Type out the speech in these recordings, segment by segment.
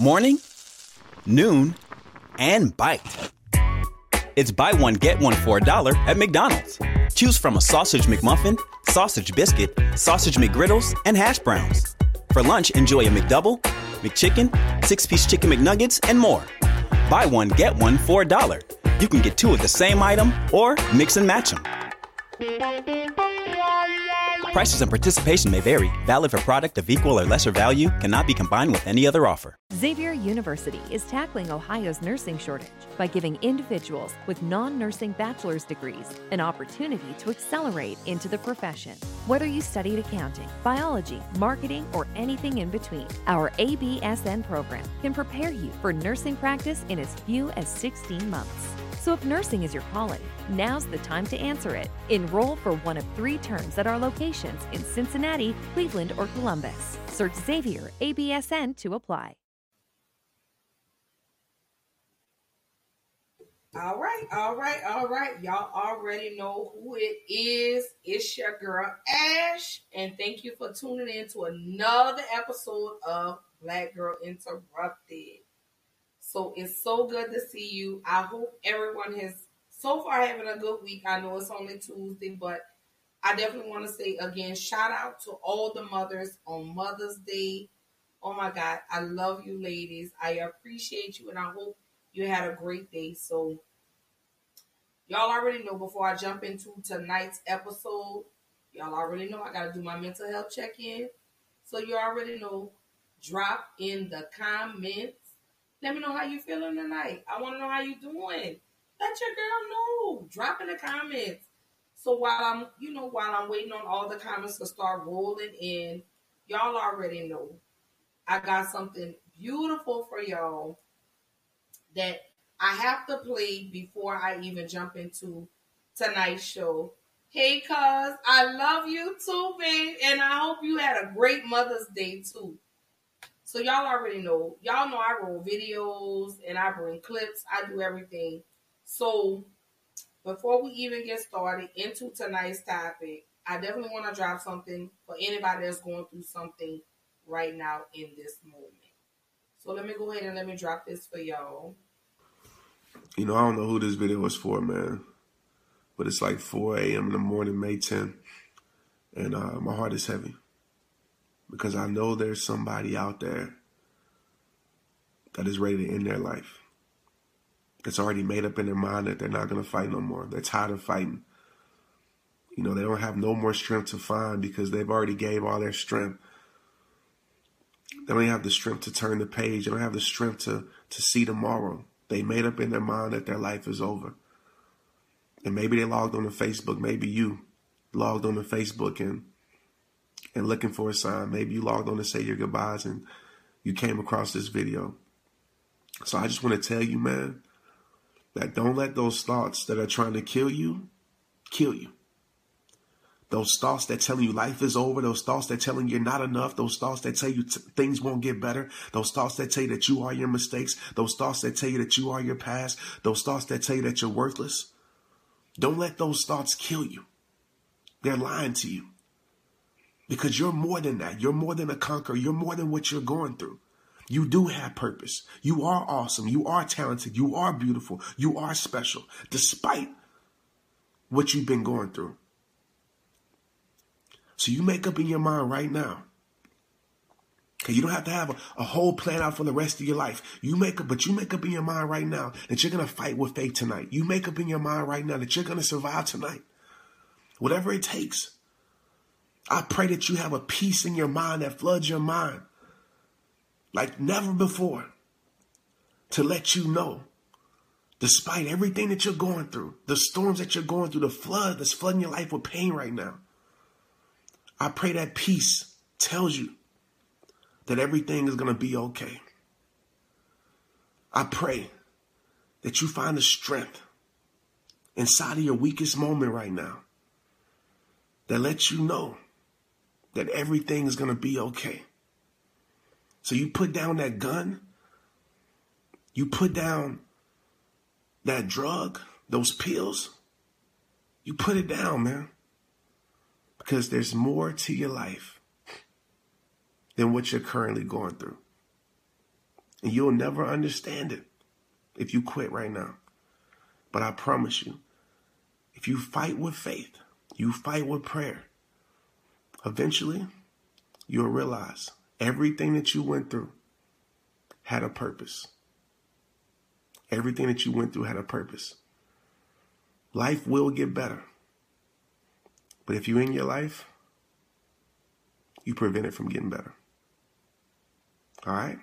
Morning, noon, and bite. It's buy one, get one for a dollar at McDonald's. Choose from a sausage McMuffin, sausage biscuit, sausage McGriddles, and hash browns. For lunch, enjoy a McDouble, McChicken, six piece chicken McNuggets, and more. Buy one, get one for a dollar. You can get two of the same item or mix and match them. Prices and participation may vary. Valid for product of equal or lesser value, cannot be combined with any other offer. Xavier University is tackling Ohio's nursing shortage by giving individuals with non nursing bachelor's degrees an opportunity to accelerate into the profession. Whether you studied accounting, biology, marketing, or anything in between, our ABSN program can prepare you for nursing practice in as few as 16 months. So if nursing is your calling, now's the time to answer it. Enroll for one of three terms at our locations in Cincinnati, Cleveland, or Columbus. Search Xavier ABSN to apply. All right, all right, all right. Y'all already know who it is. It's your girl Ash, and thank you for tuning in to another episode of Black Girl Interrupted. So it's so good to see you. I hope everyone has so far having a good week. I know it's only Tuesday, but I definitely want to say again, shout out to all the mothers on Mother's Day. Oh my God, I love you ladies. I appreciate you and I hope you had a great day. So, y'all already know before I jump into tonight's episode, y'all already know I got to do my mental health check in. So, you already know, drop in the comments. Let me know how you feeling tonight. I want to know how you doing. Let your girl know. Drop in the comments. So while I'm, you know, while I'm waiting on all the comments to start rolling in, y'all already know I got something beautiful for y'all that I have to play before I even jump into tonight's show. Hey, cuz, I love you too, babe, and I hope you had a great Mother's Day too. So y'all already know. Y'all know I roll videos and I bring clips. I do everything. So before we even get started into tonight's topic, I definitely want to drop something for anybody that's going through something right now in this moment. So let me go ahead and let me drop this for y'all. You know, I don't know who this video is for, man. But it's like 4 a.m. in the morning, May 10th. And uh, my heart is heavy. Because I know there's somebody out there that is ready to end their life. That's already made up in their mind that they're not going to fight no more. They're tired of fighting. You know, they don't have no more strength to find because they've already gave all their strength. They don't have the strength to turn the page. They don't have the strength to, to see tomorrow. They made up in their mind that their life is over. And maybe they logged on to Facebook. Maybe you logged on to Facebook and and looking for a sign. Maybe you logged on to say your goodbyes and you came across this video. So I just want to tell you, man, that don't let those thoughts that are trying to kill you kill you. Those thoughts that telling you life is over, those thoughts that telling you you're not enough, those thoughts that tell you t- things won't get better, those thoughts that tell you that you are your mistakes, those thoughts that tell you that you are your past, those thoughts that tell you that you're worthless. Don't let those thoughts kill you. They're lying to you. Because you're more than that. You're more than a conqueror. You're more than what you're going through. You do have purpose. You are awesome. You are talented. You are beautiful. You are special, despite what you've been going through. So you make up in your mind right now. Okay, you don't have to have a, a, whole plan out for the rest of your life. You make up, but you make up in your mind right now that you're gonna fight with faith tonight. You make up in your mind right now that you're gonna survive tonight. Whatever it takes. I pray that you have a peace in your mind that floods your mind like never before to let you know, despite everything that you're going through, the storms that you're going through, the flood that's flooding your life with pain right now. I pray that peace tells you that everything is going to be okay. I pray that you find the strength inside of your weakest moment right now that lets you know that everything is going to be okay. So you put down that gun, you put down that drug, those pills, you put it down, man. Because there's more to your life than what you're currently going through. And you'll never understand it if you quit right now. But I promise you, if you fight with faith, you fight with prayer, eventually you'll realize everything that you went through had a purpose. Everything that you went through had a purpose. Life will get better. But if you end your life, you prevent it from getting better. All right?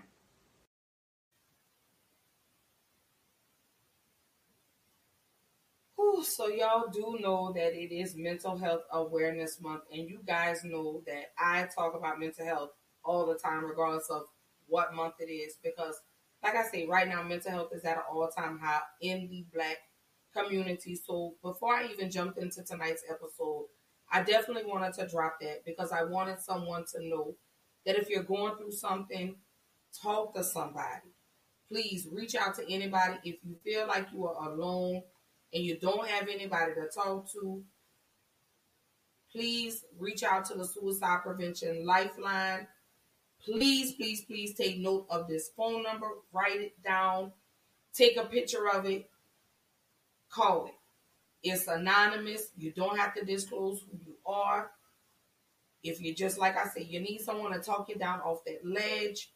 So y'all do know that it is Mental Health Awareness Month, and you guys know that I talk about mental health all the time, regardless of what month it is, because, like I say, right now mental health is at an all-time high in the Black community. So before I even jumped into tonight's episode, I definitely wanted to drop that because I wanted someone to know that if you're going through something, talk to somebody. Please reach out to anybody if you feel like you are alone and you don't have anybody to talk to, please reach out to the Suicide Prevention Lifeline. Please, please, please take note of this phone number, write it down, take a picture of it, call it. It's anonymous. You don't have to disclose who you are. If you just like I said, you need someone to talk you down off that ledge,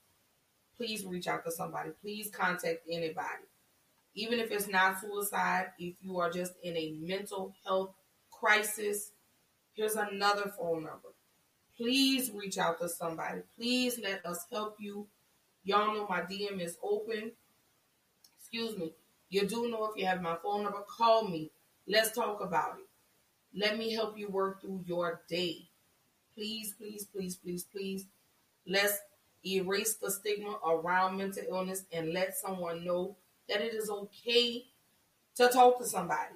please reach out to somebody. Please contact anybody even if it's not suicide, if you are just in a mental health crisis, here's another phone number. Please reach out to somebody. Please let us help you. Y'all know my DM is open. Excuse me. You do know if you have my phone number, call me. Let's talk about it. Let me help you work through your day. Please, please, please, please, please. Let's erase the stigma around mental illness and let someone know that it is okay to talk to somebody.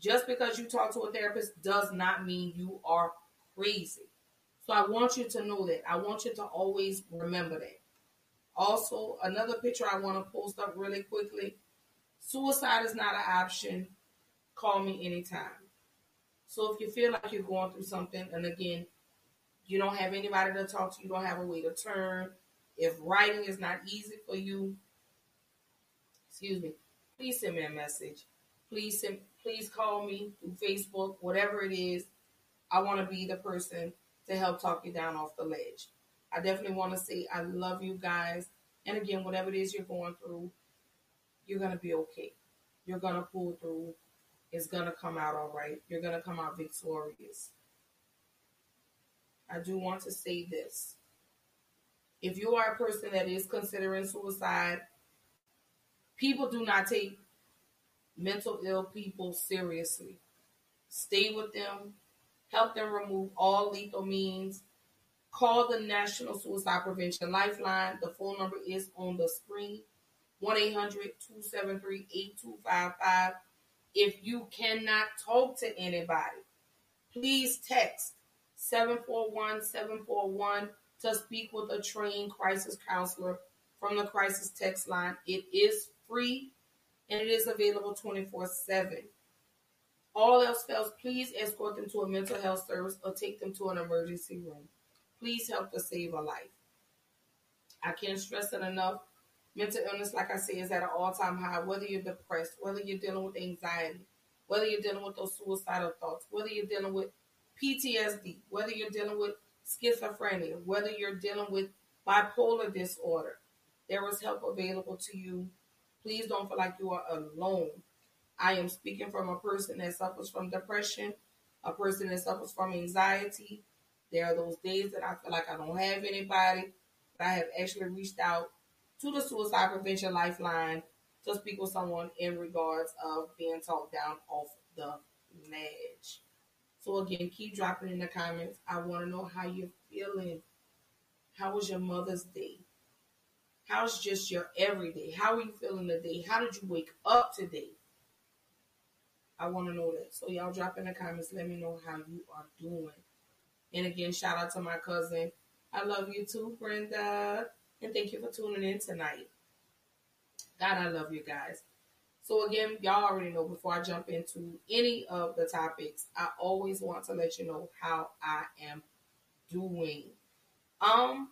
Just because you talk to a therapist does not mean you are crazy. So I want you to know that. I want you to always remember that. Also, another picture I want to post up really quickly. Suicide is not an option. Call me anytime. So if you feel like you're going through something, and again, you don't have anybody to talk to, you don't have a way to turn. If writing is not easy for you, excuse me, please send me a message. Please send, please call me through Facebook, whatever it is. I want to be the person to help talk you down off the ledge. I definitely want to say I love you guys. And again, whatever it is you're going through, you're going to be okay. You're going to pull through. It's going to come out all right. You're going to come out victorious. I do want to say this. If you are a person that is considering suicide, People do not take mental ill people seriously. Stay with them, help them remove all lethal means. Call the National Suicide Prevention Lifeline. The phone number is on the screen 1 800 273 8255. If you cannot talk to anybody, please text 741 741 to speak with a trained crisis counselor from the crisis text line. It is free and it is available 24 7. All else fails, please escort them to a mental health service or take them to an emergency room. Please help to save a life. I can't stress it enough. Mental illness, like I say, is at an all time high. Whether you're depressed, whether you're dealing with anxiety, whether you're dealing with those suicidal thoughts, whether you're dealing with PTSD, whether you're dealing with schizophrenia, whether you're dealing with bipolar disorder, there is help available to you Please don't feel like you are alone. I am speaking from a person that suffers from depression, a person that suffers from anxiety. There are those days that I feel like I don't have anybody, but I have actually reached out to the Suicide Prevention Lifeline to speak with someone in regards of being talked down off the ledge. So again, keep dropping in the comments. I want to know how you're feeling. How was your Mother's Day? How's just your everyday? How are you feeling today? How did you wake up today? I want to know that. So y'all drop in the comments. Let me know how you are doing. And again, shout out to my cousin. I love you too, Brenda. And thank you for tuning in tonight. God, I love you guys. So again, y'all already know before I jump into any of the topics, I always want to let you know how I am doing. Um,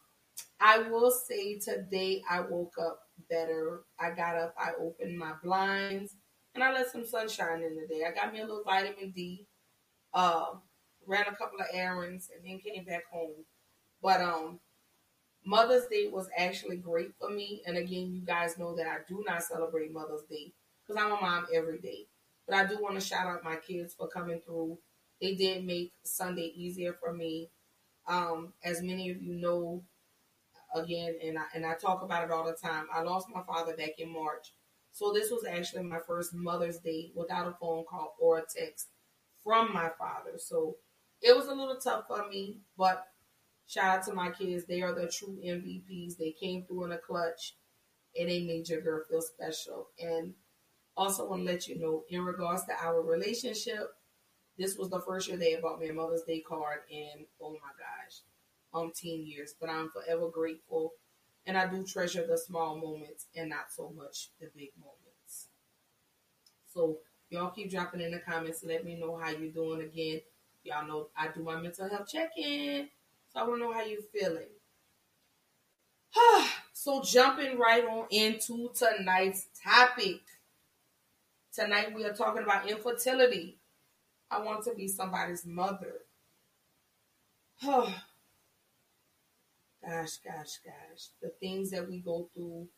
I will say today I woke up better. I got up, I opened my blinds, and I let some sunshine in the day. I got me a little vitamin D, uh, ran a couple of errands, and then came back home. But um, Mother's Day was actually great for me. And again, you guys know that I do not celebrate Mother's Day because I'm a mom every day. But I do want to shout out my kids for coming through. They did make Sunday easier for me. Um, as many of you know, again, and I, and I talk about it all the time. I lost my father back in March. So this was actually my first Mother's Day without a phone call or a text from my father. So it was a little tough for me, but shout out to my kids. They are the true MVPs. They came through in a clutch and they made your girl feel special. And also want to let you know in regards to our relationship, this was the first year they bought me a Mother's Day card and oh my gosh, umpteen years. But I'm forever grateful and I do treasure the small moments and not so much the big moments. So y'all keep dropping in the comments. Let me know how you're doing again. Y'all know I do my mental health check-in. So I want to know how you're feeling. so jumping right on into tonight's topic. Tonight we are talking about infertility. I want to be somebody's mother. gosh, gosh, gosh. The things that we go through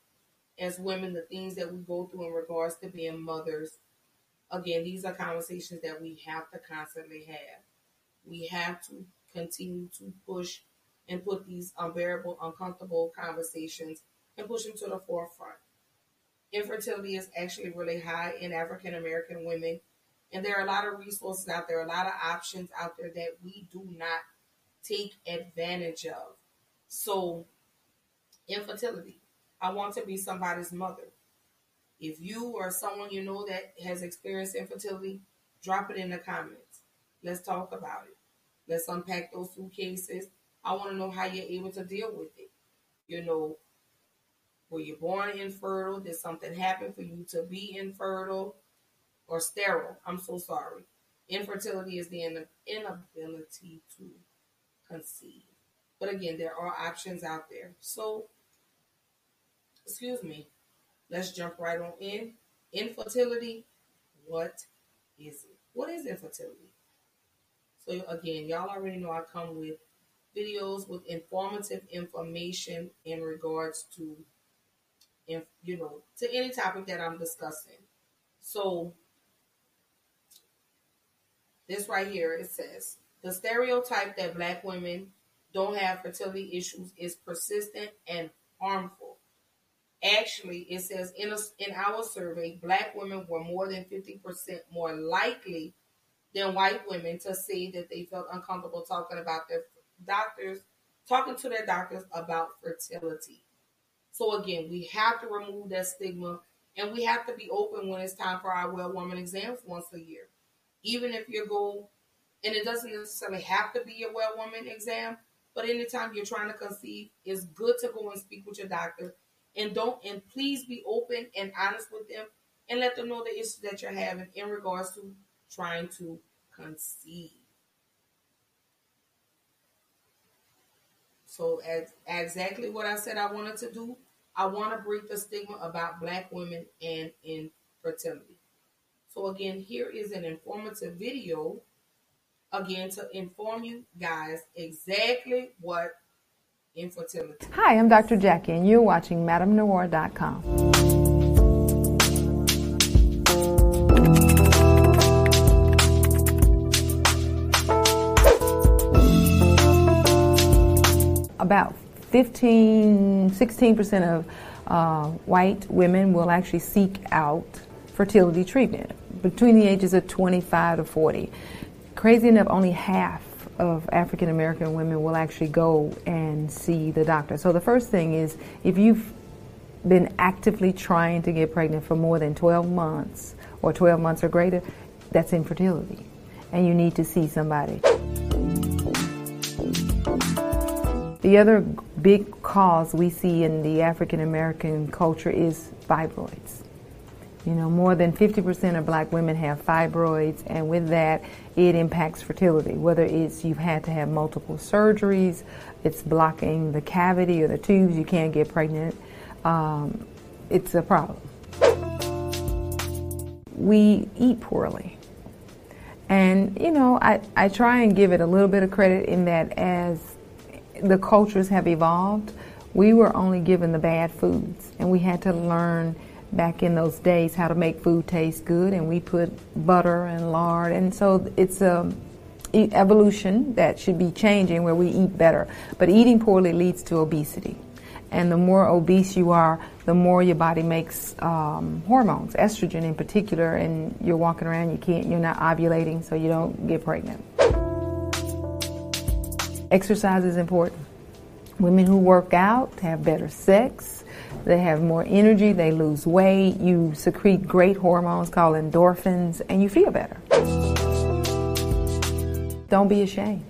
as women, the things that we go through in regards to being mothers. Again, these are conversations that we have to constantly have. We have to continue to push and put these unbearable, uncomfortable conversations and push them to the forefront. Infertility is actually really high in African American women, and there are a lot of resources out there, a lot of options out there that we do not take advantage of. So, infertility. I want to be somebody's mother. If you or someone you know that has experienced infertility, drop it in the comments. Let's talk about it. Let's unpack those suitcases. I want to know how you're able to deal with it. You know, were you born infertile? Did something happen for you to be infertile or sterile? I'm so sorry. Infertility is the inability to conceive. But again, there are options out there. So, excuse me, let's jump right on in. Infertility, what is it? What is infertility? So again, y'all already know I come with videos with informative information in regards to, you know, to any topic that I'm discussing. So this right here, it says the stereotype that black women don't have fertility issues is persistent and harmful. Actually, it says in, a, in our survey, black women were more than 50% more likely than white women to say that they felt uncomfortable talking about their doctors, talking to their doctors about fertility. So again, we have to remove that stigma and we have to be open when it's time for our well woman exams once a year. Even if your goal, and it doesn't necessarily have to be a well woman exam, but anytime you're trying to conceive, it's good to go and speak with your doctor and don't and please be open and honest with them and let them know the issues that you're having in regards to trying to conceive. So, as exactly what I said I wanted to do, I want to break the stigma about black women and infertility. So, again, here is an informative video, again, to inform you guys exactly what infertility Hi, I'm Dr. Jackie, and you're watching MadameNoire.com. about 15, 16% of uh, white women will actually seek out fertility treatment between the ages of 25 to 40. Crazy enough, only half of African American women will actually go and see the doctor. So the first thing is if you've been actively trying to get pregnant for more than 12 months or 12 months or greater, that's infertility. And you need to see somebody. The other big cause we see in the African American culture is fibroids. You know, more than 50% of black women have fibroids, and with that, it impacts fertility. Whether it's you've had to have multiple surgeries, it's blocking the cavity or the tubes, you can't get pregnant. Um, it's a problem. We eat poorly. And, you know, I, I try and give it a little bit of credit in that as the cultures have evolved, we were only given the bad foods. And we had to learn back in those days how to make food taste good. And we put butter and lard. And so it's a evolution that should be changing where we eat better. But eating poorly leads to obesity. And the more obese you are, the more your body makes um, hormones, estrogen in particular, and you're walking around, you can't, you're not ovulating, so you don't get pregnant. Exercise is important. Women who work out have better sex, they have more energy, they lose weight, you secrete great hormones called endorphins, and you feel better. Don't be ashamed.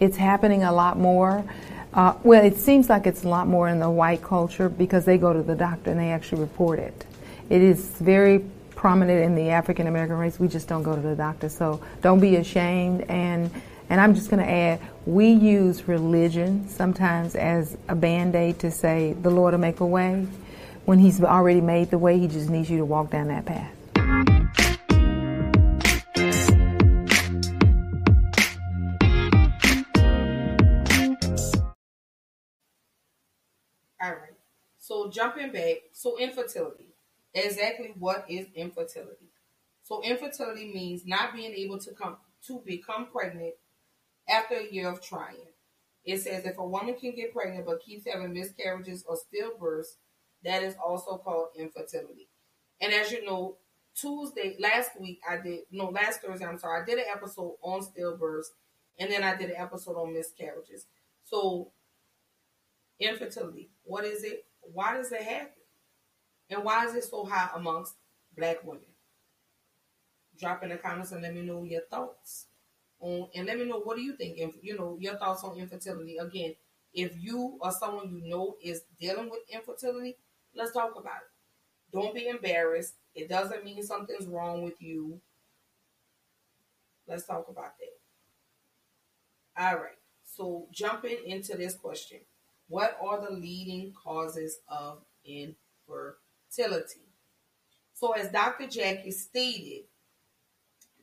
It's happening a lot more. Uh, well, it seems like it's a lot more in the white culture because they go to the doctor and they actually report it. It is very prominent in the African American race. We just don't go to the doctor. So don't be ashamed. And and I'm just going to add, we use religion sometimes as a band aid to say the Lord will make a way. When He's already made the way, He just needs you to walk down that path. All right. So jumping back, so infertility. Exactly what is infertility? So infertility means not being able to come to become pregnant after a year of trying. It says if a woman can get pregnant but keeps having miscarriages or stillbirths, that is also called infertility. And as you know, Tuesday last week I did no last Thursday I'm sorry I did an episode on stillbirths and then I did an episode on miscarriages. So infertility, what is it? Why does it happen? And why is it so high amongst black women? Drop in the comments and let me know your thoughts. On, and let me know what do you think, If you know, your thoughts on infertility. Again, if you or someone you know is dealing with infertility, let's talk about it. Don't be embarrassed. It doesn't mean something's wrong with you. Let's talk about that. All right. So jumping into this question. What are the leading causes of infertility? So, as Dr. Jackie stated,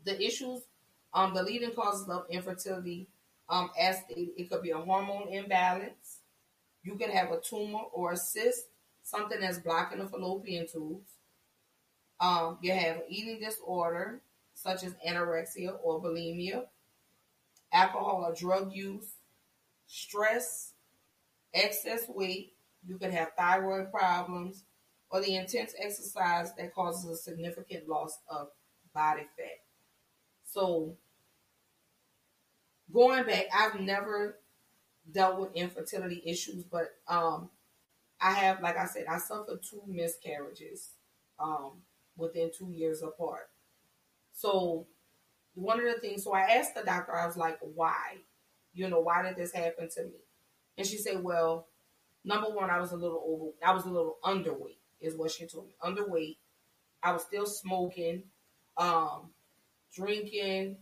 the issues, um, the leading causes of infertility, um, as stated, it could be a hormone imbalance. You can have a tumor or a cyst, something that's blocking the fallopian tubes. Um, you have an eating disorder, such as anorexia or bulimia, alcohol or drug use, stress, excess weight, you could have thyroid problems, or the intense exercise that causes a significant loss of body fat. So, going back, I've never dealt with infertility issues, but um, I have, like I said, I suffered two miscarriages um, within two years apart. So, one of the things, so I asked the doctor, I was like, why? You know, why did this happen to me? And she said, well, number one, I was a little over, I was a little underweight, is what she told me. Underweight. I was still smoking, um, drinking.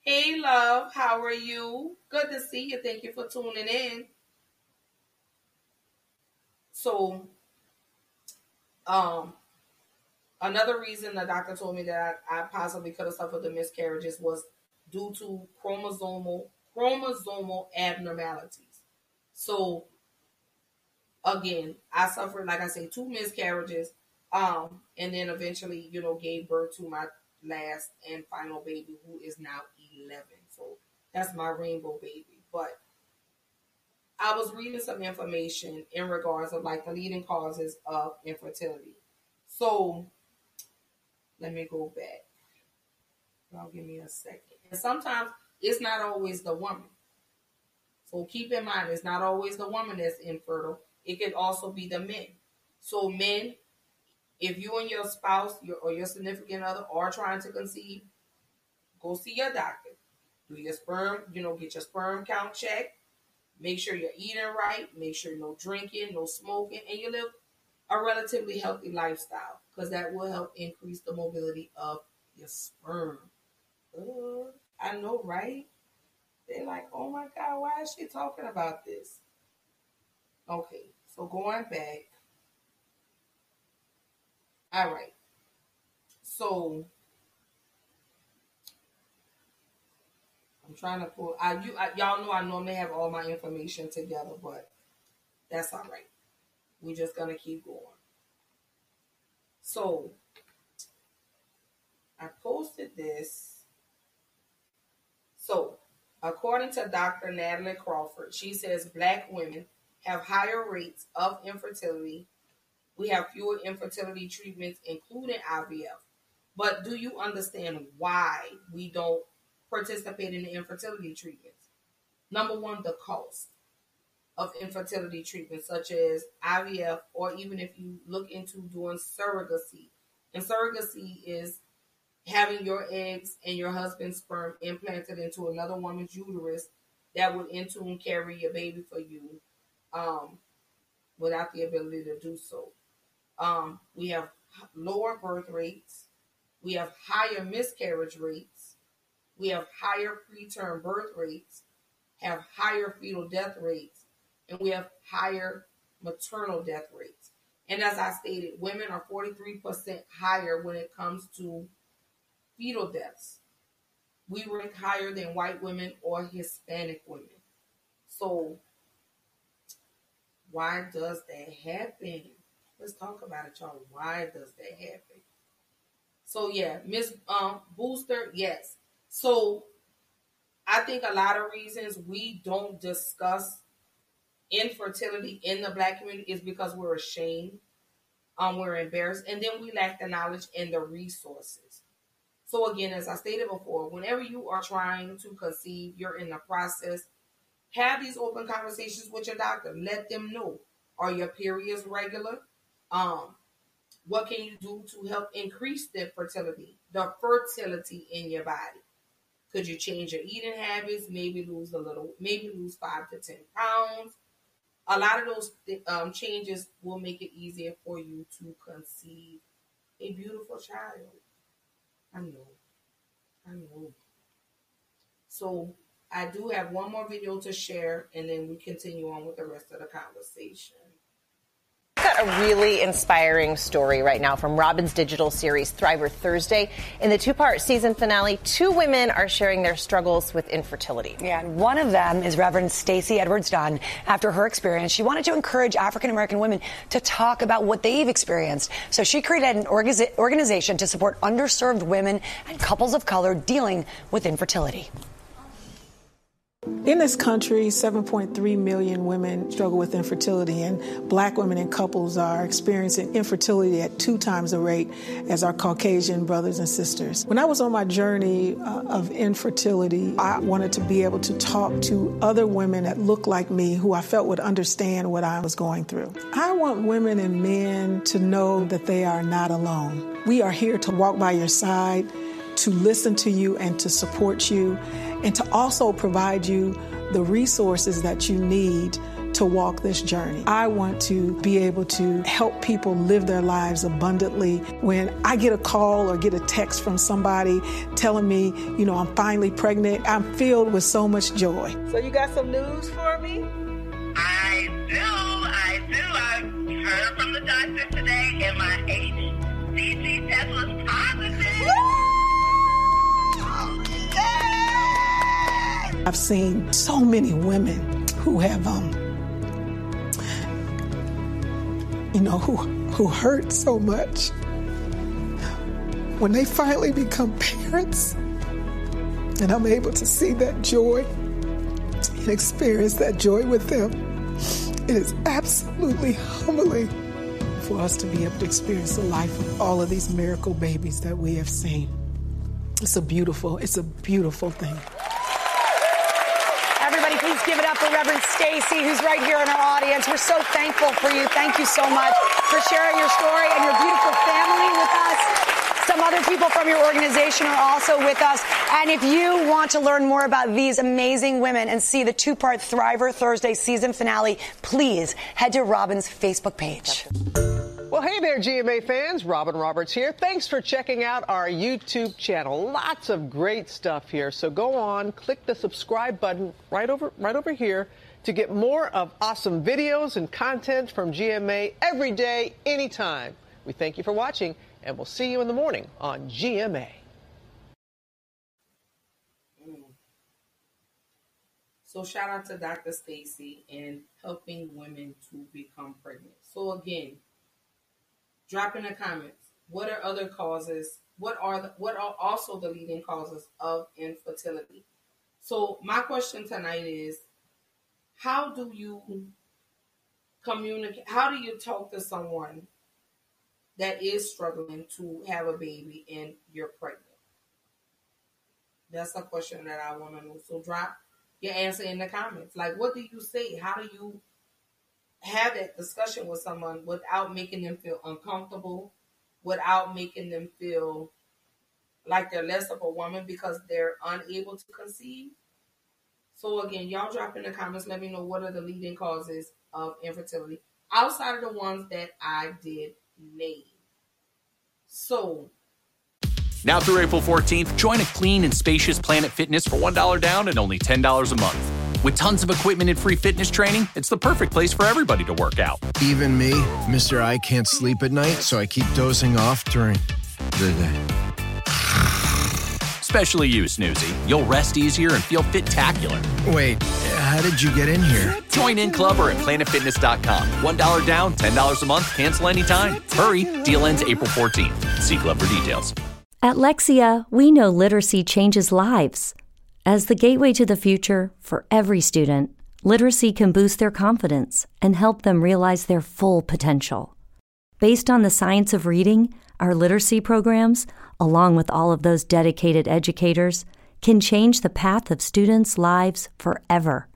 Hey, love, how are you? Good to see you. Thank you for tuning in. So, um, another reason the doctor told me that I, I possibly could have suffered the miscarriages was due to chromosomal chromosomal abnormalities. So again, I suffered, like I say, two miscarriages, um, and then eventually, you know, gave birth to my last and final baby, who is now 11. So that's my rainbow baby. But I was reading some information in regards of like the leading causes of infertility. So let me go back. Y'all give me a second. And sometimes it's not always the woman. So keep in mind, it's not always the woman that's infertile. It could also be the men. So men, if you and your spouse your, or your significant other are trying to conceive, go see your doctor. Do your sperm, you know, get your sperm count checked. Make sure you're eating right. Make sure no drinking, no smoking, and you live a relatively healthy lifestyle because that will help increase the mobility of your sperm. Uh, I know, right? They're like, oh my God, why is she talking about this? Okay, So going back. All right. So I'm trying to pull. I you I, y'all know I normally have all my information together, but that's all right. We're just gonna keep going. So I posted this. So according to Dr. Natalie Crawford, she says black women have higher rates of infertility. We have fewer infertility treatments, including IVF. But do you understand why we don't participate in the infertility treatments? Number one, the cost of infertility treatments, such as IVF, or even if you look into doing surrogacy. And surrogacy is having your eggs and your husband's sperm implanted into another woman's uterus that would in turn carry your baby for you um, without the ability to do so. Um, we have lower birth rates. We have higher miscarriage rates. We have higher preterm birth rates, have higher fetal death rates, and we have higher maternal death rates. And as I stated, women are 43% higher when it comes to fetal deaths. We rank higher than white women or Hispanic women. So, why does that happen? Let's talk about it, y'all. Why does that happen? So yeah, Miss um, Booster, yes. So I think a lot of reasons we don't discuss infertility in the black community is because we're ashamed, um, we're embarrassed, and then we lack the knowledge and the resources. So again, as I stated before, whenever you are trying to conceive, you're in the process. Have these open conversations with your doctor. Let them know: Are your periods regular? Um, what can you do to help increase the fertility, the fertility in your body? Could you change your eating habits? Maybe lose a little, maybe lose five to ten pounds. A lot of those um, changes will make it easier for you to conceive a beautiful child. I know, I know. So I do have one more video to share, and then we continue on with the rest of the conversation a really inspiring story right now from Robin's digital series Thriver Thursday. In the two part season finale, two women are sharing their struggles with infertility. Yeah, and one of them is Reverend Stacey Edwards Dunn. After her experience, she wanted to encourage African American women to talk about what they've experienced. So she created an organization to support underserved women and couples of color dealing with infertility. In this country, 7.3 million women struggle with infertility, and black women and couples are experiencing infertility at two times the rate as our Caucasian brothers and sisters. When I was on my journey uh, of infertility, I wanted to be able to talk to other women that looked like me who I felt would understand what I was going through. I want women and men to know that they are not alone. We are here to walk by your side, to listen to you, and to support you and to also provide you the resources that you need to walk this journey. I want to be able to help people live their lives abundantly. When I get a call or get a text from somebody telling me, you know, I'm finally pregnant, I'm filled with so much joy. So, you got some news for me? I do. I do. I've heard from the doctor today, and my HCG test was positive. Woo! I've seen so many women who have, um, you know, who, who hurt so much. When they finally become parents, and I'm able to see that joy and experience that joy with them, it is absolutely humbling for us to be able to experience the life of all of these miracle babies that we have seen. It's a beautiful, it's a beautiful thing. Give it up for Reverend Stacey, who's right here in our audience. We're so thankful for you. Thank you so much for sharing your story and your beautiful family with us. Some other people from your organization are also with us. And if you want to learn more about these amazing women and see the two part Thriver Thursday season finale, please head to Robin's Facebook page. Well, hey there, GMA fans. Robin Roberts here. Thanks for checking out our YouTube channel. Lots of great stuff here. So go on, click the subscribe button right over, right over here. to get more of awesome videos and content from GMA every day, anytime. We thank you for watching, and we'll see you in the morning on GMA. So shout out to Dr. Stacey and helping women to become pregnant. So again, drop in the comments. What are other causes? What are the, what are also the leading causes of infertility? So my question tonight is how do you communicate how do you talk to someone that is struggling to have a baby and you're pregnant? That's the question that I want to know. So drop your answer in the comments. Like, what do you say? How do you have that discussion with someone without making them feel uncomfortable, without making them feel like they're less of a woman because they're unable to conceive? So again, y'all drop in the comments. Let me know what are the leading causes of infertility outside of the ones that I did name. So now through April 14th, join a clean and spacious Planet Fitness for $1 down and only $10 a month. With tons of equipment and free fitness training, it's the perfect place for everybody to work out. Even me, Mr. I can't sleep at night, so I keep dozing off during the day. Especially you, Snoozy. You'll rest easier and feel fit-tacular. Wait, how did you get in here? Join in club or at planetfitness.com. $1 down, $10 a month, cancel anytime. Hurry, deal ends April 14th. See club for details. At Lexia, we know literacy changes lives. As the gateway to the future for every student, literacy can boost their confidence and help them realize their full potential. Based on the science of reading, our literacy programs, along with all of those dedicated educators, can change the path of students' lives forever.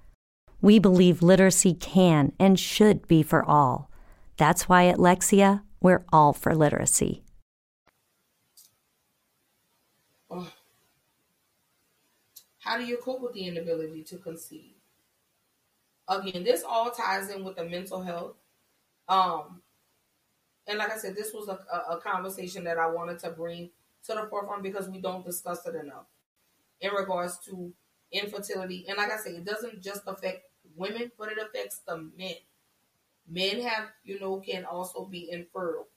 We believe literacy can and should be for all. That's why at Lexia, we're all for literacy. How do you cope with the inability to conceive? Again, this all ties in with the mental health. Um, and like I said, this was a, a, a conversation that I wanted to bring to the forefront because we don't discuss it enough in regards to infertility. And like I said, it doesn't just affect women, but it affects the men. Men have, you know, can also be infertile.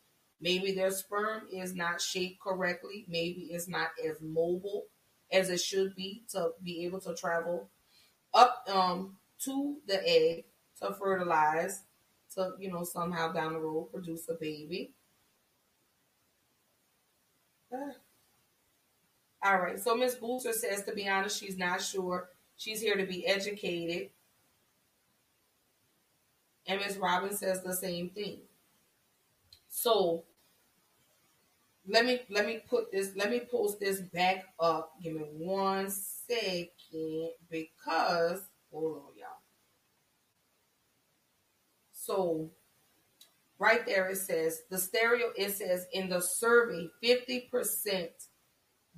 Maybe their sperm is not shaped correctly. Maybe it's not as mobile as it should be to be able to travel up um, to the egg to fertilize to you know somehow down the road produce a baby. Uh, all right, so Miss Booster says to be honest, she's not sure. She's here to be educated. And Miss Robin says the same thing. So let me let me put this let me post this back up. Give me one second because hold on y'all. So right there it says the stereo it says in the survey 50%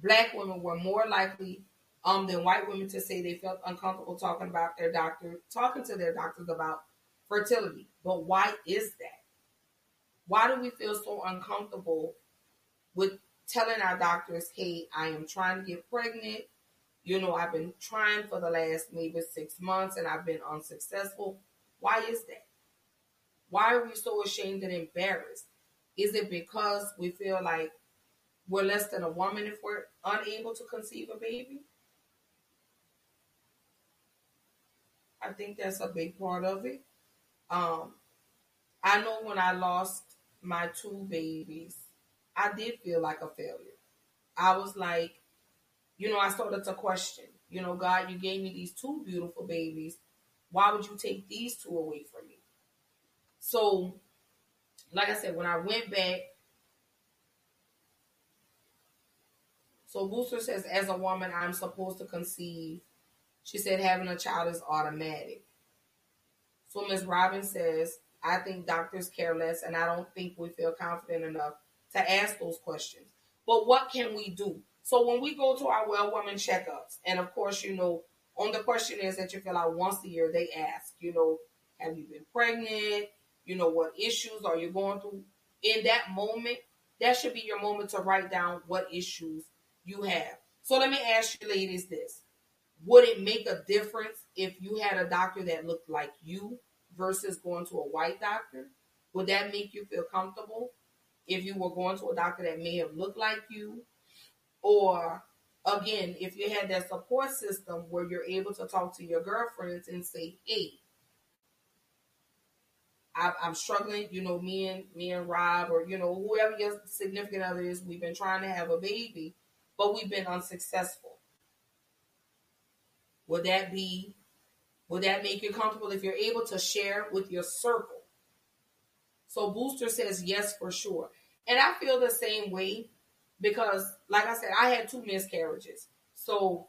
black women were more likely um than white women to say they felt uncomfortable talking about their doctor talking to their doctors about fertility. But why is that? Why do we feel so uncomfortable with telling our doctors, hey, I am trying to get pregnant. You know, I've been trying for the last maybe six months and I've been unsuccessful. Why is that? Why are we so ashamed and embarrassed? Is it because we feel like we're less than a woman if we're unable to conceive a baby? I think that's a big part of it. Um, I know when I lost my two babies, I did feel like a failure. I was like, you know, I started to question, you know, God, you gave me these two beautiful babies. Why would you take these two away from me? So, like I said, when I went back, so Booster says, as a woman, I'm supposed to conceive. She said, having a child is automatic. So Ms. Robin says, I think doctors care less, and I don't think we feel confident enough to ask those questions. But what can we do? So when we go to our well woman checkups, and of course, you know, on the questionnaires that you fill out once a year, they ask, you know, have you been pregnant? You know, what issues are you going through? In that moment, that should be your moment to write down what issues you have. So let me ask you ladies this. would it make a difference if you had a doctor that looked like you versus going to a white doctor? Would that make you feel comfortable if you were going to a doctor that may have looked like you? Or again, if you had that support system where you're able to talk to your girlfriends and say, hey, I, am struggling, you know, me and me and Rob or you know whoever your significant other is, we've been trying to have a baby, but we've been unsuccessful. Would that be? Would that make you comfortable if you're able to share with your circle? So Booster says yes for sure, and I feel the same way because, like I said, I had two miscarriages. So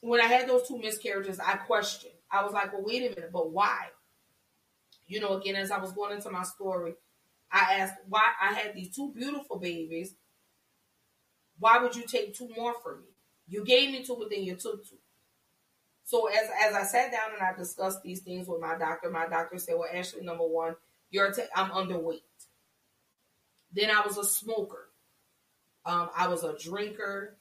when I had those two miscarriages, I questioned. I was like, well, wait a minute, but why? you know, again, as I was going into my story, I asked why I had these two beautiful babies. Why would you take two more from me? You gave me two, but then you took two. So as as I sat down and I discussed these things with my doctor, my doctor said, "Well, actually, number one, you're t- I'm underweight. Then I was a smoker. Um, I was a drinker.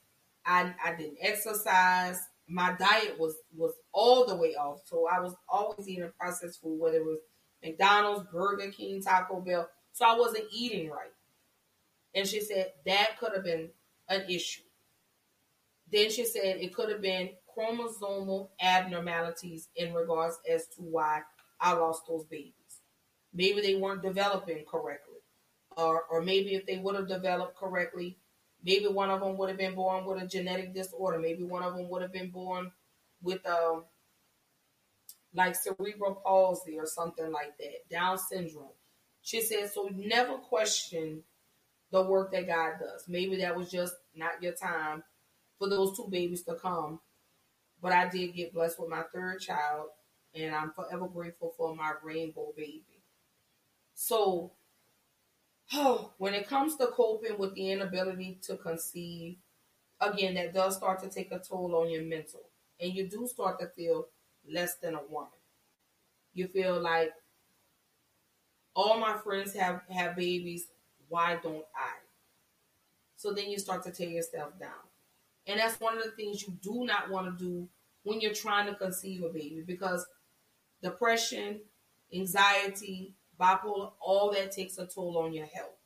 I I didn't exercise. My diet was was all the way off. So I was always eating processed food, whether it was McDonald's, Burger King, Taco Bell. So I wasn't eating right. And she said that could have been an issue. Then she said it could have been chromosomal abnormalities in regards as to why I lost those babies. Maybe they weren't developing correctly. Or, or maybe if they would have developed correctly, maybe one of them would have been born with a genetic disorder. Maybe one of them would have been born with um, like cerebral palsy or something like that, Down syndrome. She said, so never question the work that God does. Maybe that was just not your time for those two babies to come. But I did get blessed with my third child, and I'm forever grateful for my rainbow baby. So, oh, when it comes to coping with the inability to conceive, again, that does start to take a toll on your mental. And you do start to feel less than a woman. You feel like all my friends have have babies, why don't I? So then you start to tear yourself down. And that's one of the things you do not want to do when you're trying to conceive a baby because depression, anxiety, bipolar, all that takes a toll on your health.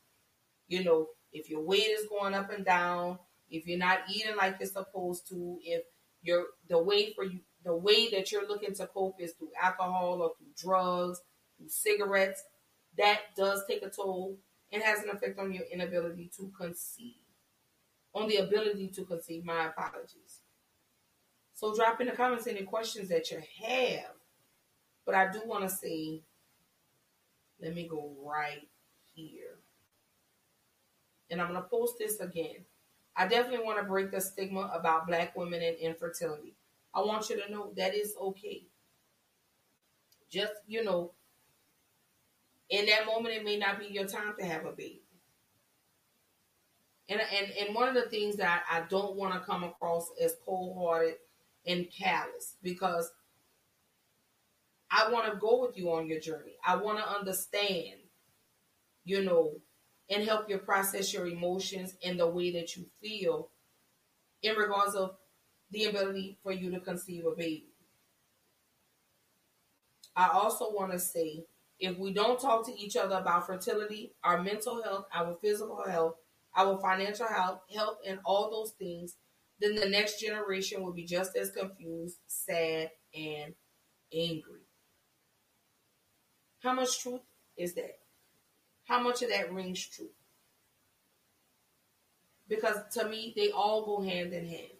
You know, if your weight is going up and down, if you're not eating like you're supposed to, if you're the way for you the way that you're looking to cope is through alcohol or through drugs, through cigarettes, that does take a toll and has an effect on your inability to conceive. On the ability to conceive, my apologies. So drop in the comments any questions that you have. But I do want to say, let me go right here. And I'm going to post this again. I definitely want to break the stigma about black women and infertility. I want you to know that is okay. Just, you know, in that moment, it may not be your time to have a baby. And, and, and one of the things that I, don't want to come across as cold hearted and callous because I want to go with you on your journey. I want to understand, you know, and help you process your emotions in the way that you feel in regards of the ability for you to conceive a baby. I also want to say if we don't talk to each other about fertility, our mental health, our physical health, our financial health, health, and all those things, then the next generation will be just as confused, sad, and angry. How much truth is that? How much of that rings true? Because to me, they all go hand in hand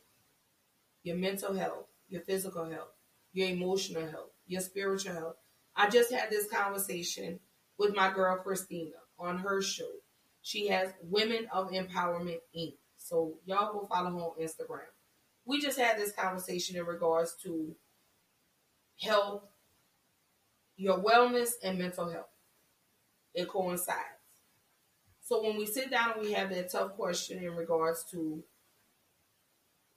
your mental health, your physical health, your emotional health, your spiritual health. I just had this conversation with my girl Christina on her show. She has Women of Empowerment Inc. So y'all go follow her on Instagram. We just had this conversation in regards to health, your wellness, and mental health. It coincides. So when we sit down and we have that tough question in regards to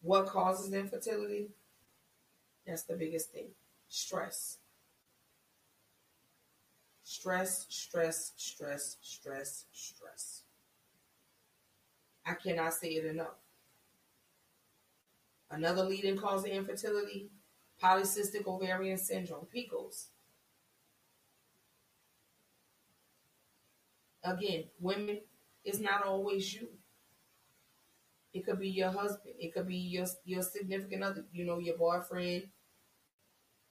what causes infertility? That's the biggest thing. Stress. Stress, stress, stress, stress, stress. I cannot say it enough. Another leading cause of infertility, polycystic ovarian syndrome, PCOS. Again, women, it's not always you. It could be your husband. It could be your your significant other, you know, your boyfriend,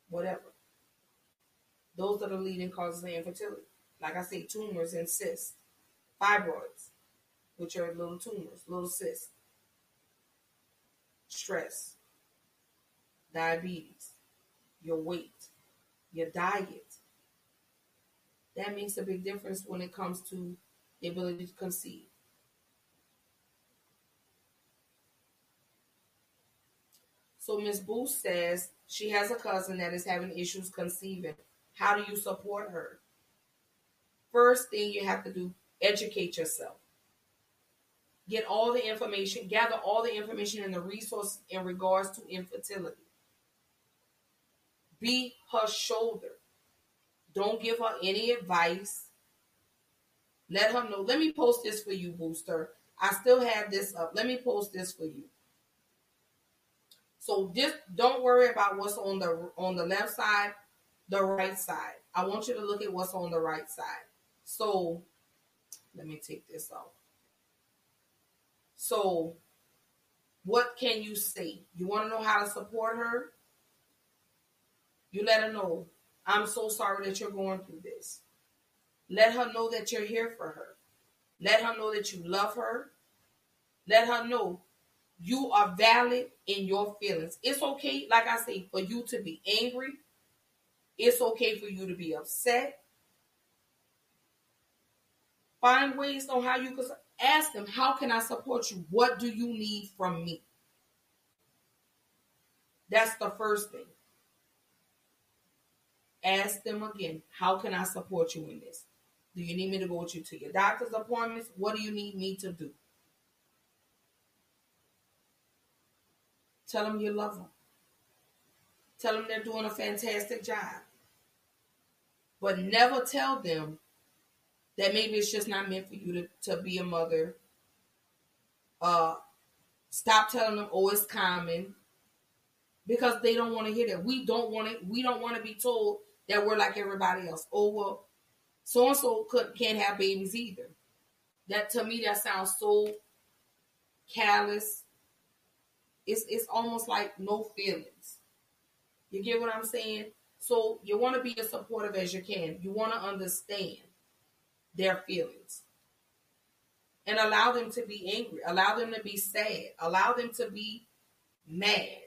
whatever. Those are the leading causes of infertility. Like I say, tumors and cysts, fibroids, which are little tumors, little cysts, stress, diabetes, your weight, your diet. That makes a big difference when it comes to the ability to conceive. So Miss Booth says she has a cousin that is having issues conceiving. How do you support her? First thing you have to do, educate yourself. Get all the information, gather all the information and the resources in regards to infertility. Be her shoulder. Don't give her any advice. Let her know. Let me post this for you, Booster. I still have this up. Let me post this for you. So just don't worry about what's on the on the left side, the right side. I want you to look at what's on the right side. So let me take this off. So what can you say? You want to know how to support her? You let her know, I'm so sorry that you're going through this. Let her know that you're here for her. Let her know that you love her. Let her know you are valid in your feelings. It's okay, like I say, for you to be angry. It's okay for you to be upset. Find ways on how you can ask them, how can I support you? What do you need from me? That's the first thing. Ask them again, how can I support you in this? Do you need me to go with you to your doctor's appointments? What do you need me to do? Tell them you love them. Tell them they're doing a fantastic job. But never tell them that maybe it's just not meant for you to, to be a mother. Uh, stop telling them, oh, it's common. Because they don't want to hear that. We don't want to. We don't want to be told that we're like everybody else. Oh well, so and so can't have babies either. That to me, that sounds so callous it's it's almost like no feelings. You get what I'm saying? So you want to be as supportive as you can. You want to understand their feelings. And allow them to be angry. Allow them to be sad. Allow them to be mad.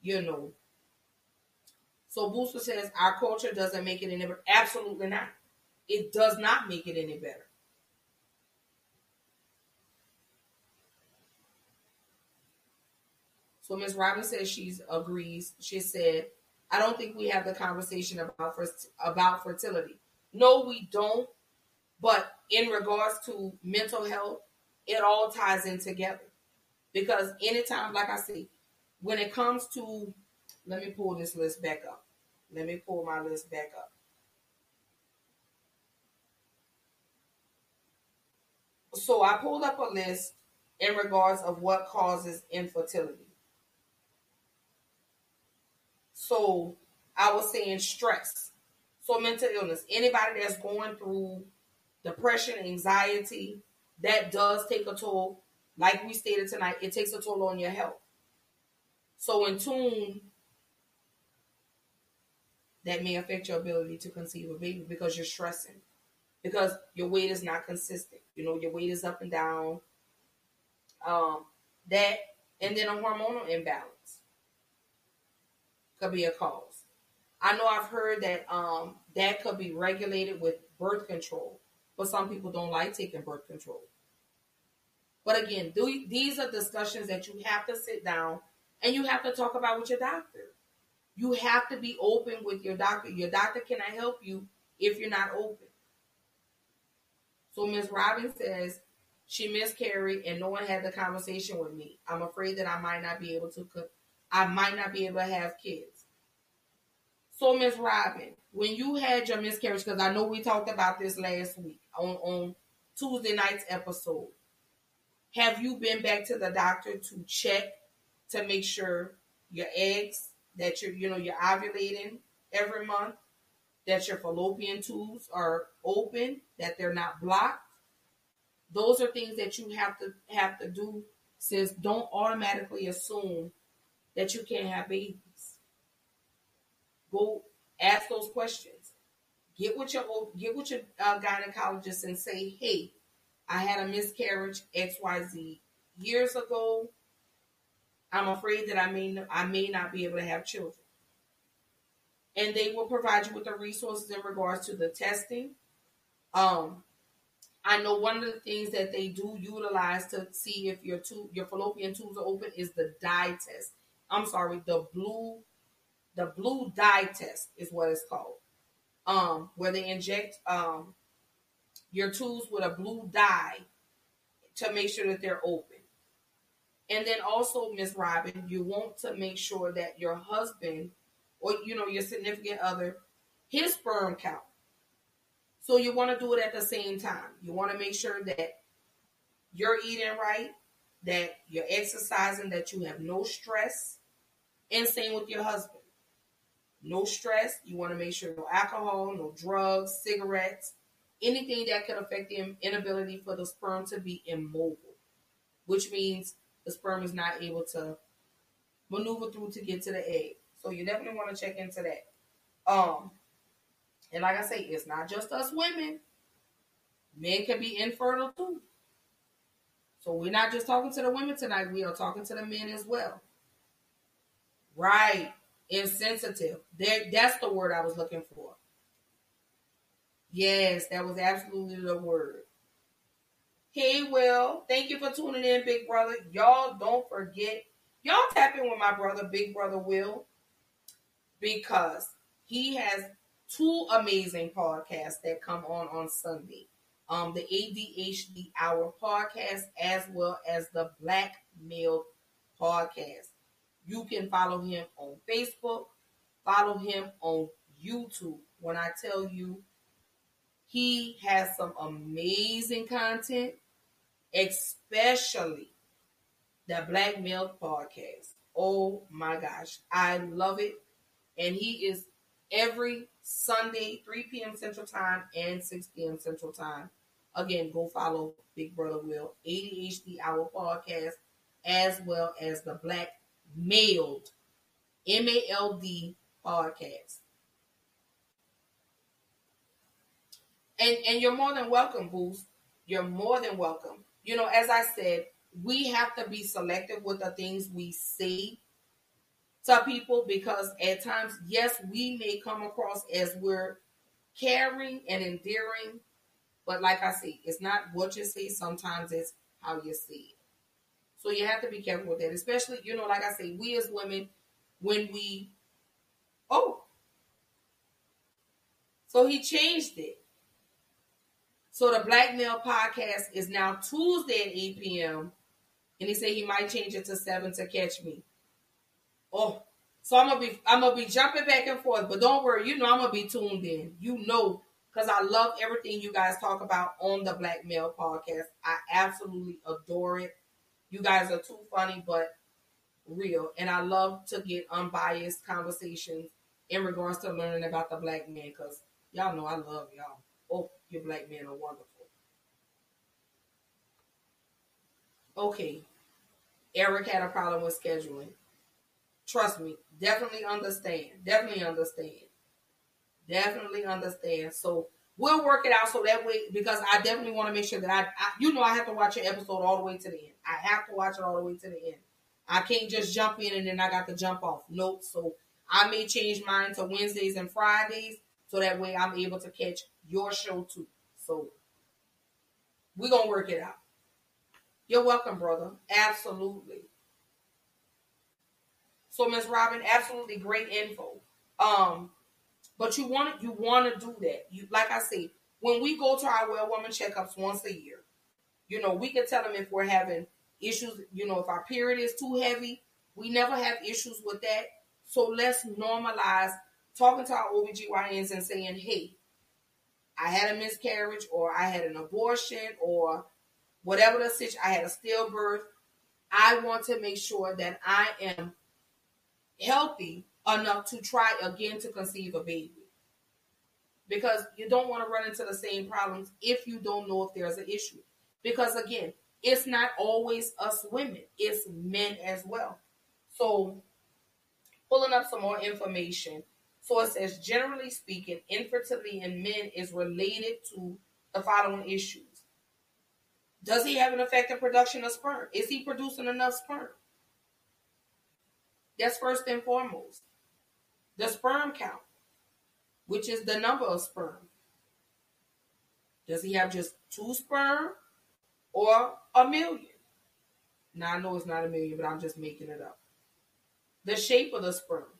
You know. So Booster says our culture doesn't make it any better. Absolutely not. It does not make it any better. So Ms. Robbins says she agrees. She said, I don't think we have the conversation about about fertility. No, we don't. But in regards to mental health, it all ties in together. Because anytime, like I say, when it comes to, let me pull this list back up. Let me pull my list back up. So I pulled up a list in regards of what causes infertility. So I was saying stress. So mental illness. Anybody that's going through depression, anxiety, that does take a toll. Like we stated tonight, it takes a toll on your health. So in tune, that may affect your ability to conceive a baby because you're stressing. Because your weight is not consistent. You know, your weight is up and down. Um, that and then a hormonal imbalance could be a cause. I know I've heard that um, that could be regulated with birth control, but some people don't like taking birth control. But again, these are discussions that you have to sit down and you have to talk about with your doctor. You have to be open with your doctor. Your doctor cannot help you if you're not open. So Ms. Robin says she miscarried and no one had the conversation with me. I'm afraid that I might not be able to I might not be able to have kids. So, Miss Robin, when you had your miscarriage, because I know we talked about this last week on, on Tuesday night's episode, have you been back to the doctor to check to make sure your eggs that you're, you know, you're ovulating every month, that your fallopian tubes are open, that they're not blocked. Those are things that you have to have to do. Says don't automatically assume that you can't have babies. Go ask those questions. Get with your get with your uh, gynecologist and say, "Hey, I had a miscarriage X Y Z years ago. I'm afraid that I may I may not be able to have children." And they will provide you with the resources in regards to the testing. Um, I know one of the things that they do utilize to see if your tube, your fallopian tubes are open is the dye test. I'm sorry, the blue, the blue dye test is what it's called. Um, where they inject um your tubes with a blue dye to make sure that they're open. And then also, Miss Robin, you want to make sure that your husband or you know your significant other, his sperm count so you want to do it at the same time. You want to make sure that you're eating right, that you're exercising, that you have no stress. And same with your husband. No stress. You want to make sure no alcohol, no drugs, cigarettes, anything that could affect the inability for the sperm to be immobile, which means the sperm is not able to maneuver through to get to the egg. So you definitely want to check into that. Um, and like I say, it's not just us women. Men can be infertile too. So we're not just talking to the women tonight, we are talking to the men as well. Right. Insensitive. That, that's the word I was looking for. Yes, that was absolutely the word. Hey, Will, thank you for tuning in, Big Brother. Y'all don't forget, y'all tap in with my brother, Big Brother Will, because he has two amazing podcasts that come on on Sunday. Um, the ADHD Hour podcast as well as the Black Male podcast. You can follow him on Facebook, follow him on YouTube. When I tell you, he has some amazing content, especially the Black Male podcast. Oh my gosh, I love it. And he is every Sunday, 3 p.m. Central Time and 6 p.m. Central Time. Again, go follow Big Brother Will, ADHD Hour Podcast, as well as the Black Mailed, M A L D Podcast. And, and you're more than welcome, Boost. You're more than welcome. You know, as I said, we have to be selective with the things we say to people because at times, yes, we may come across as we're caring and endearing, but like I say, it's not what you say, sometimes it's how you say it. So you have to be careful with that, especially, you know, like I say, we as women, when we, oh, so he changed it. So the Black Male podcast is now Tuesday at 8 p.m. And he said he might change it to 7 to catch me. Oh, so I'm gonna be I'm gonna be jumping back and forth, but don't worry, you know I'm gonna be tuned in. You know, because I love everything you guys talk about on the Black Male podcast. I absolutely adore it. You guys are too funny, but real, and I love to get unbiased conversations in regards to learning about the black man. Because y'all know I love y'all. Your black men are wonderful. Okay, Eric had a problem with scheduling. Trust me, definitely understand. Definitely understand. Definitely understand. So we'll work it out so that way because I definitely want to make sure that I, I, you know, I have to watch your episode all the way to the end. I have to watch it all the way to the end. I can't just jump in and then I got to jump off. Nope. So I may change mine to Wednesdays and Fridays so that way I'm able to catch your show too. So we're gonna work it out. You're welcome, brother. Absolutely. So, Miss Robin, absolutely great info. Um, but you want you want to do that. You like I say, when we go to our well woman checkups once a year, you know, we can tell them if we're having issues, you know, if our period is too heavy. We never have issues with that. So let's normalize talking to our OBGYNs and saying, hey, I had a miscarriage or I had an abortion or whatever the situation, I had a stillbirth I want to make sure that I am healthy enough to try again to conceive a baby. Because you don't want to run into the same problems if you don't know if there's an issue. Because again, it's not always us women, it's men as well. So, pulling up some more information. So it says, generally speaking, infertility in men is related to the following issues. Does he have an effective production of sperm? Is he producing enough sperm? That's first and foremost. The sperm count, which is the number of sperm. Does he have just two sperm or a million? Now I know it's not a million, but I'm just making it up. The shape of the sperm,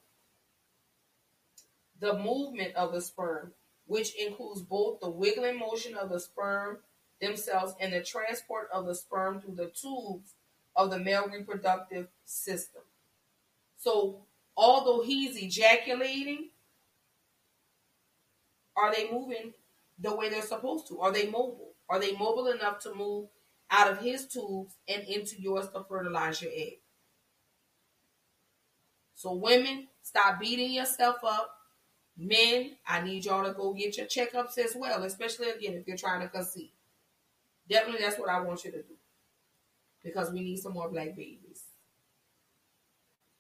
the movement of the sperm, which includes both the wiggling motion of the sperm themselves and the transport of the sperm through the tubes of the male reproductive system. So, although he's ejaculating, are they moving the way they're supposed to? Are they mobile? Are they mobile enough to move out of his tubes and into yours to fertilize your egg? So, women, stop beating yourself up. Men, I need y'all to go get your checkups as well, especially again if you're trying to conceive. Definitely, that's what I want you to do because we need some more black babies.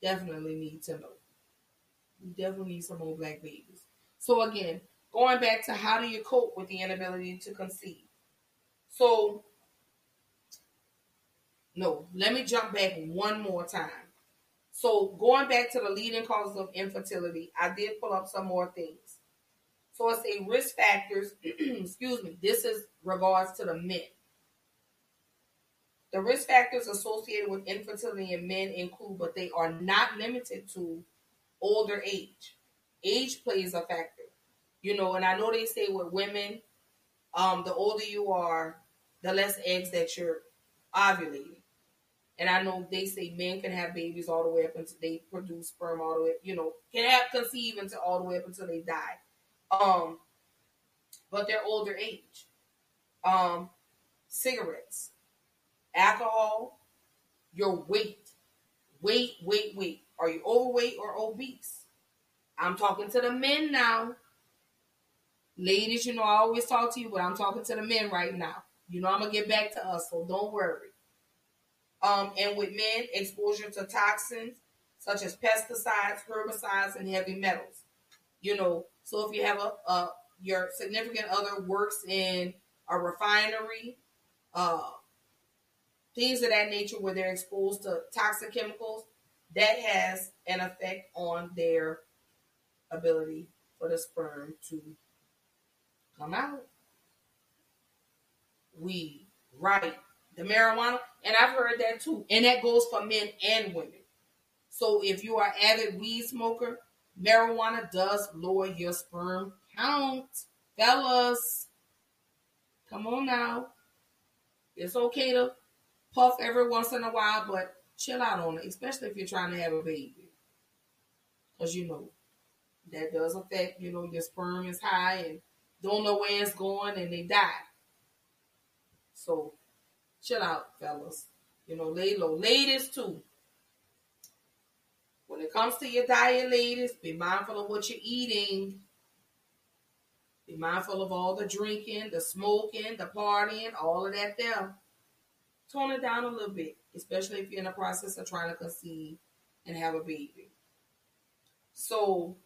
Definitely need to know. We definitely need some more black babies. So, again, going back to how do you cope with the inability to conceive? So, no, let me jump back one more time. So, going back to the leading causes of infertility, I did pull up some more things. So, it's a risk factors. excuse me. This is regards to the men. The risk factors associated with infertility in men include, but they are not limited to, older age. Age plays a factor. You know, and I know they say with women, um, the older you are, the less eggs that you're ovulating. And I know they say men can have babies all the way up until they produce sperm all the way, you know, can have conceive until all the way up until they die. Um, but they're older age. Um, cigarettes, alcohol, your weight, weight, weight, weight. Are you overweight or obese? I'm talking to the men now. Ladies, you know, I always talk to you, but I'm talking to the men right now. You know, I'm going to get back to us, so don't worry. Um, and with men, exposure to toxins such as pesticides, herbicides, and heavy metals. You know, so if you have a, a your significant other works in a refinery, uh, things of that nature where they're exposed to toxic chemicals, that has an effect on their ability for the sperm to come out. We right? The marijuana, and I've heard that too, and that goes for men and women. So if you are avid weed smoker, marijuana does lower your sperm count, fellas. Come on now, it's okay to puff every once in a while, but chill out on it, especially if you're trying to have a baby. Because you know, that does affect, you know, your sperm is high and don't know where it's going and they die. So chill out, fellas. You know, lay low. Ladies too. When it comes to your diet, ladies, be mindful of what you're eating. Be mindful of all the drinking, the smoking, the partying, all of that there. Tone it down a little bit, especially if you're in the process of trying to conceive and have a baby. So,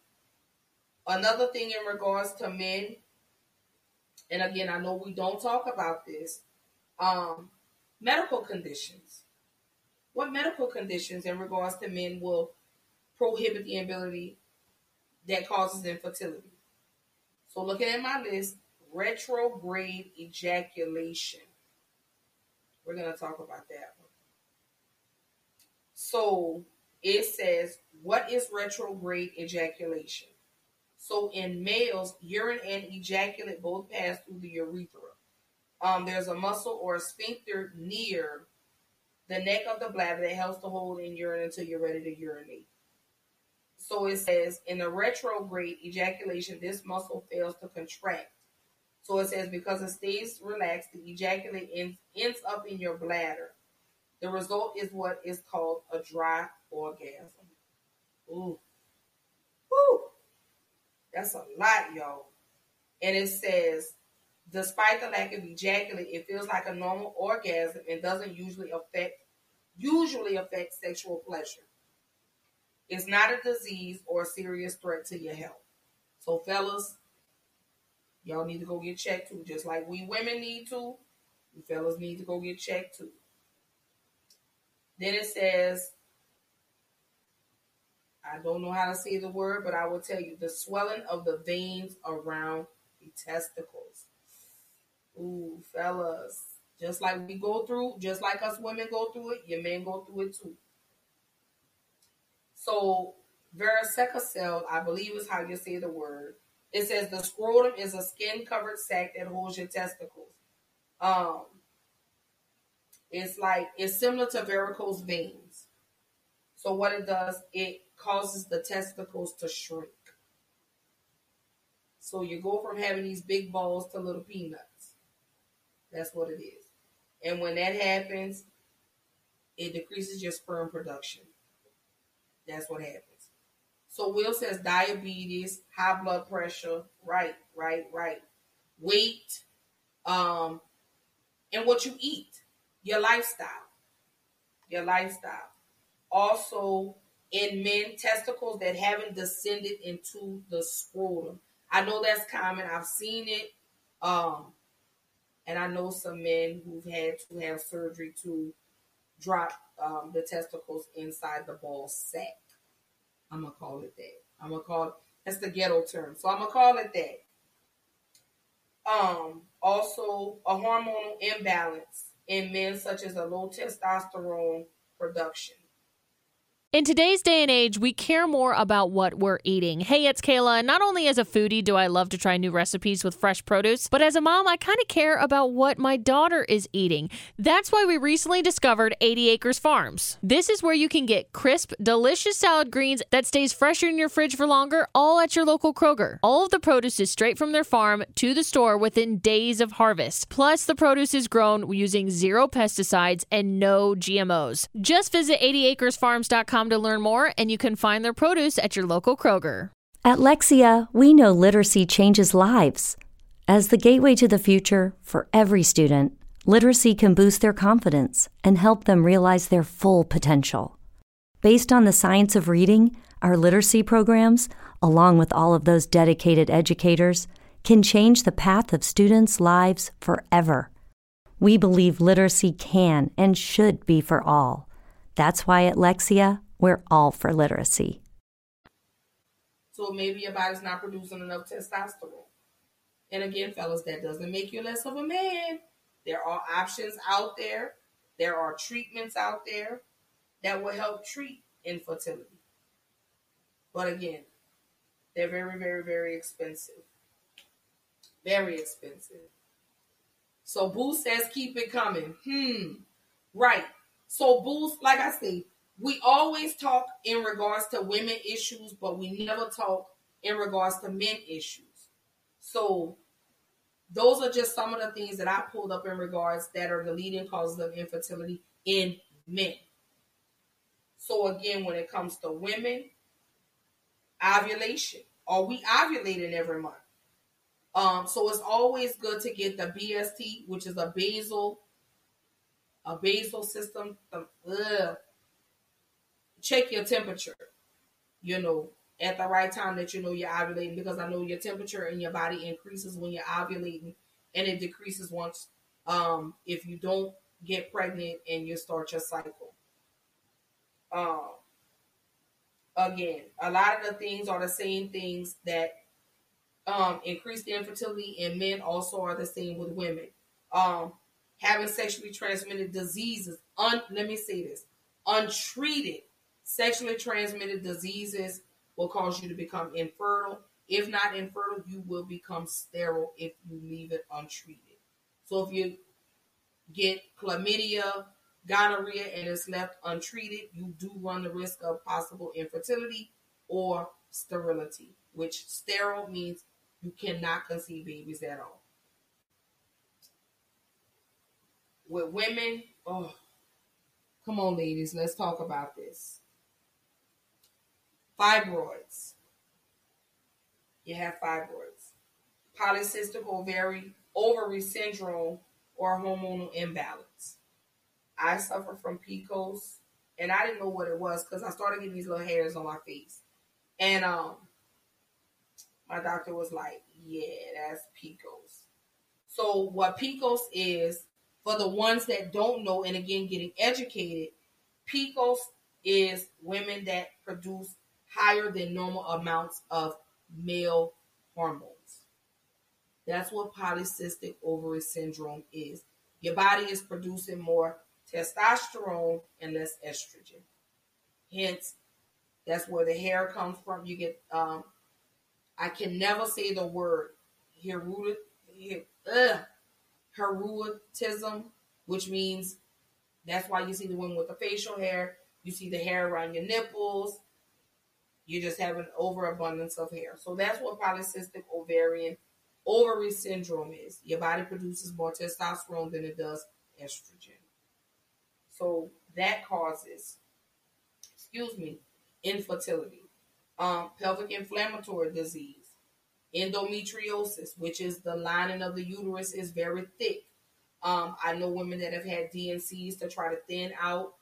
another thing in regards to men, and again, I know we don't talk about this, um, medical conditions. What medical conditions in regards to men will prohibit the ability that causes infertility? So, looking at my list, retrograde ejaculation. We're going to talk about that one. So, it says, what is retrograde ejaculation? So, in males, urine and ejaculate both pass through the urethra. Um, there's a muscle or a sphincter near the neck of the bladder that helps to hold in urine until you're ready to urinate. So it says in the retrograde ejaculation, this muscle fails to contract. So it says because it stays relaxed, the ejaculate ends, ends up in your bladder. The result is what is called a dry orgasm. Ooh. Woo. That's a lot, y'all. And it says, despite the lack of ejaculate, it feels like a normal orgasm and doesn't usually affect usually affect sexual pleasure. It's not a disease or a serious threat to your health. So, fellas, y'all need to go get checked too. Just like we women need to, you fellas need to go get checked too. Then it says, I don't know how to say the word, but I will tell you the swelling of the veins around the testicles. Ooh, fellas. Just like we go through, just like us women go through it, your men go through it too. So, varicocele, I believe is how you say the word. It says the scrotum is a skin covered sac that holds your testicles. Um, it's like it's similar to varicose veins. So what it does, it causes the testicles to shrink. So you go from having these big balls to little peanuts. That's what it is. And when that happens, it decreases your sperm production. That's what happens. So Will says diabetes, high blood pressure, right, right, right. Weight, um, and what you eat, your lifestyle. Your lifestyle. Also, in men, testicles that haven't descended into the scrotum. I know that's common. I've seen it. Um, and I know some men who've had to have surgery to drop um, the testicles inside the ball sack. I'm gonna call it that. I'm gonna call it that's the ghetto term. So I'm gonna call it that. Um, also a hormonal imbalance in men such as a low testosterone production. In today's day and age, we care more about what we're eating. Hey, it's Kayla, and not only as a foodie do I love to try new recipes with fresh produce, but as a mom, I kind of care about what my daughter is eating. That's why we recently discovered 80 Acres Farms. This is where you can get crisp, delicious salad greens that stays fresher in your fridge for longer, all at your local Kroger. All of the produce is straight from their farm to the store within days of harvest. Plus, the produce is grown using zero pesticides and no GMOs. Just visit 80acresfarms.com to learn more, and you can find their produce at your local Kroger. At Lexia, we know literacy changes lives. As the gateway to the future for every student, literacy can boost their confidence and help them realize their full potential. Based on the science of reading, our literacy programs, along with all of those dedicated educators, can change the path of students' lives forever. We believe literacy can and should be for all. That's why at Lexia, we're all for literacy. So maybe your body's not producing enough testosterone. And again, fellas, that doesn't make you less of a man. There are options out there. There are treatments out there that will help treat infertility. But again, they're very, very, very expensive. Very expensive. So Boost says keep it coming. Hmm. Right. So Boost, like I say, we always talk in regards to women issues, but we never talk in regards to men issues. So those are just some of the things that I pulled up in regards that are the leading causes of infertility in men. So again, when it comes to women, ovulation. Are we ovulating every month? Um, so it's always good to get the BST, which is a basal, a basal system. Ugh, check your temperature, you know, at the right time that you know you're ovulating because I know your temperature in your body increases when you're ovulating and it decreases once um, if you don't get pregnant and you start your cycle. Um, again, a lot of the things are the same things that um, infertility in men also are the same with women. Um, having sexually transmitted diseases, un, let me say this, untreated Sexually transmitted diseases will cause you to become infertile. If not infertile, you will become sterile if you leave it untreated. So if you get chlamydia, gonorrhea, and it's left untreated, you do run the risk of possible infertility or sterility, which sterile means you cannot conceive babies at all. With women, oh, Come on, ladies, let's talk about this. Fibroids. You have fibroids. Polycystic ovary, ovary syndrome, or hormonal imbalance. I suffer from PCOS, and I didn't know what it was because I started getting these little hairs on my face. And um, my doctor was like, "Yeah, that's PCOS." So what PCOS is, for the ones that don't know, and again getting educated, PCOS is women that produce higher than normal amounts of male hormones. That's what polycystic ovary syndrome is. Your body is producing more testosterone and less estrogen. Hence, that's where the hair comes from. You get, um, I can never say the word uh, heruitism, which means that's why you see the women with the facial hair. You see the hair around your nipples. You just have an overabundance of hair. So that's what polycystic ovarian ovary syndrome is. Your body produces more testosterone than it does estrogen. So that causes, excuse me, infertility, um, pelvic inflammatory disease, endometriosis, which is the lining of the uterus is very thick. Um, I know women that have had D&Cs to try to thin out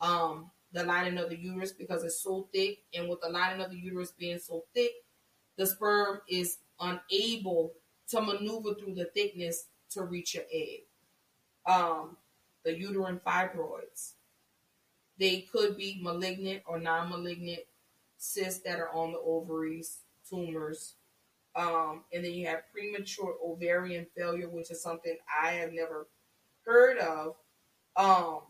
um, the lining of the uterus because it's so thick. And with the lining of the uterus being so thick, the sperm is unable to maneuver through the thickness to reach your egg. Um, the uterine fibroids. They could be malignant or non malignant cysts that are on the ovaries, tumors. Um, and then you have premature ovarian failure, which is something I have never heard of. Um,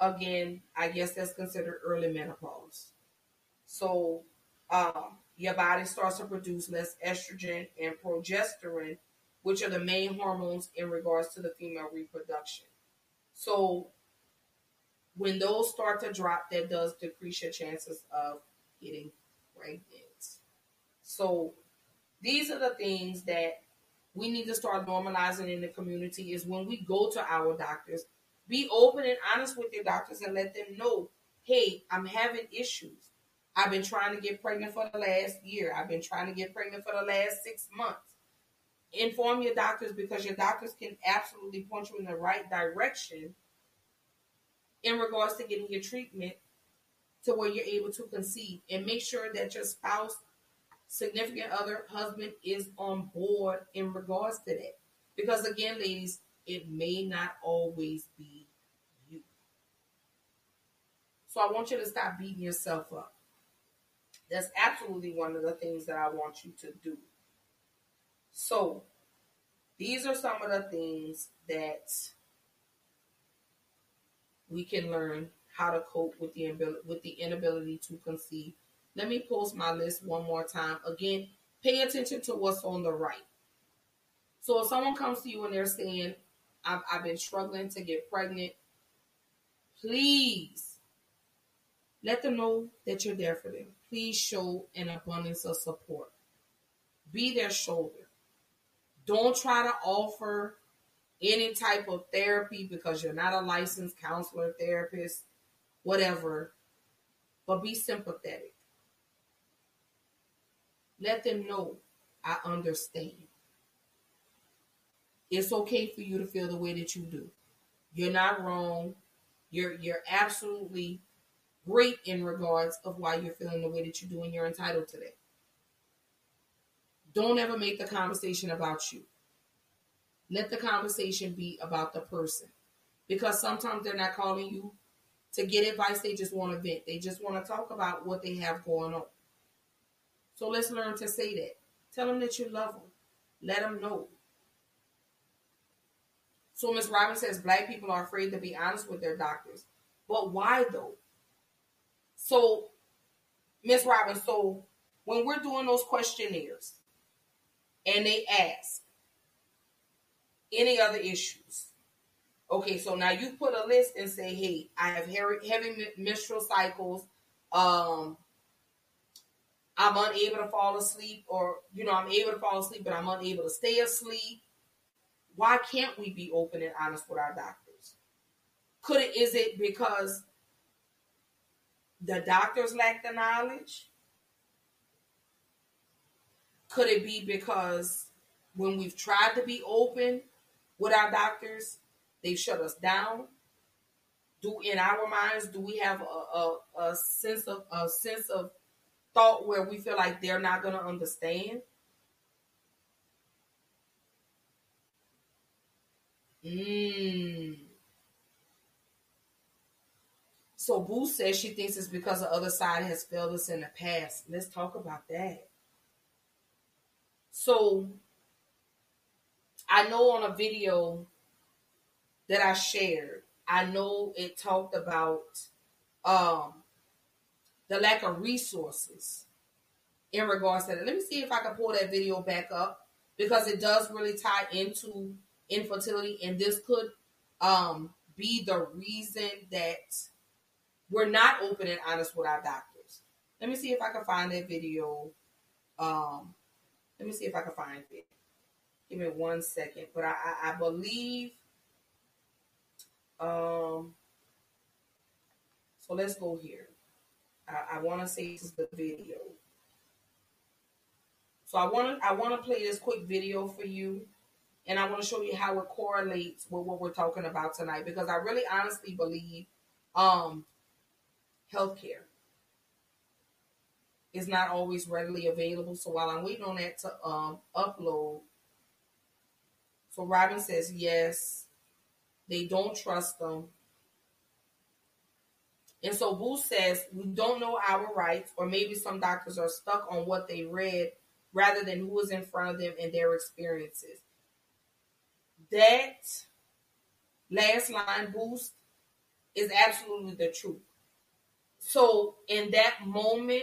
again, I guess that's considered early menopause. So, um, your body starts to produce less estrogen and progesterone, which are the main hormones in regards to the female reproduction. So when those start to drop, that does decrease your chances of getting pregnant. So these are the things that we need to start normalizing in the community is when we go to our doctors, be open and honest with your doctors and let them know, hey, I'm having issues. I've been trying to get pregnant for the last year. I've been trying to get pregnant for the last six months. Inform your doctors because your doctors can absolutely point you in the right direction in regards to getting your treatment to where you're able to conceive. And make sure that your spouse, significant other, husband is on board in regards to that. Because again, ladies, it may not always be you. So I want you to stop beating yourself up. That's absolutely one of the things that I want you to do. So, these are some of the things that we can learn how to cope with the with the inability to conceive. Let me post my list one more time. Again, pay attention to what's on the right. So if someone comes to you and they're saying, I've, I've been struggling to get pregnant, please let them know that you're there for them please show an abundance of support. Be their shoulder. Don't try to offer any type of therapy because you're not a licensed counselor, therapist, whatever, but be sympathetic. Let them know I understand. It's okay for you to feel the way that you do. You're not wrong. You're you're absolutely great in regards of why you're feeling the way that you do and you're entitled to that. Don't ever make the conversation about you. Let the conversation be about the person. Because sometimes they're not calling you to get advice, they just want to vent. They just want to talk about what they have going on. So let's learn to say that. Tell them that you love them. Let them know. So Ms. Robin says black people are afraid to be honest with their doctors. But why though? So, Miss Robbins, so when we're doing those questionnaires and they ask any other issues, okay, so now you put a list and say, hey, I have heavy menstrual cycles, um, I'm unable to fall asleep, or you know, I'm able to fall asleep, but I'm unable to stay asleep. Why can't we be open and honest with our doctors? Could it is it because the doctors lack the knowledge? Could it be because when we've tried to be open with our doctors, they shut us down? Do in our minds do we have a, a, a sense of a sense of thought where we feel like they're not going to understand? Mm. So Boo says she thinks it's because the other side has failed us in the past. Let's talk about that. So I know on a video that I shared, I know it talked about um, the lack of resources in regards to that. Let me see if I can pull that video back up because it does really tie into infertility, and this could um, be the reason that we're not open and honest with our doctors. Let me see if I can find that video. Um, let me see if I can find it. Give me one second. But I, I, I believe. Um. So let's go here. I, I want to say this is the video. So I want to I want to play this quick video for you, and I want to show you how it correlates with what we're talking about tonight because I really honestly believe um healthcare is not always readily available. So while I'm waiting on that to um, upload, so Robin says yes, they don't trust them. And so Boo says we don't know our rights, or maybe some doctors are stuck on what they read rather than who is in front of them and their experiences. That last line boost is absolutely the truth. So in that moment,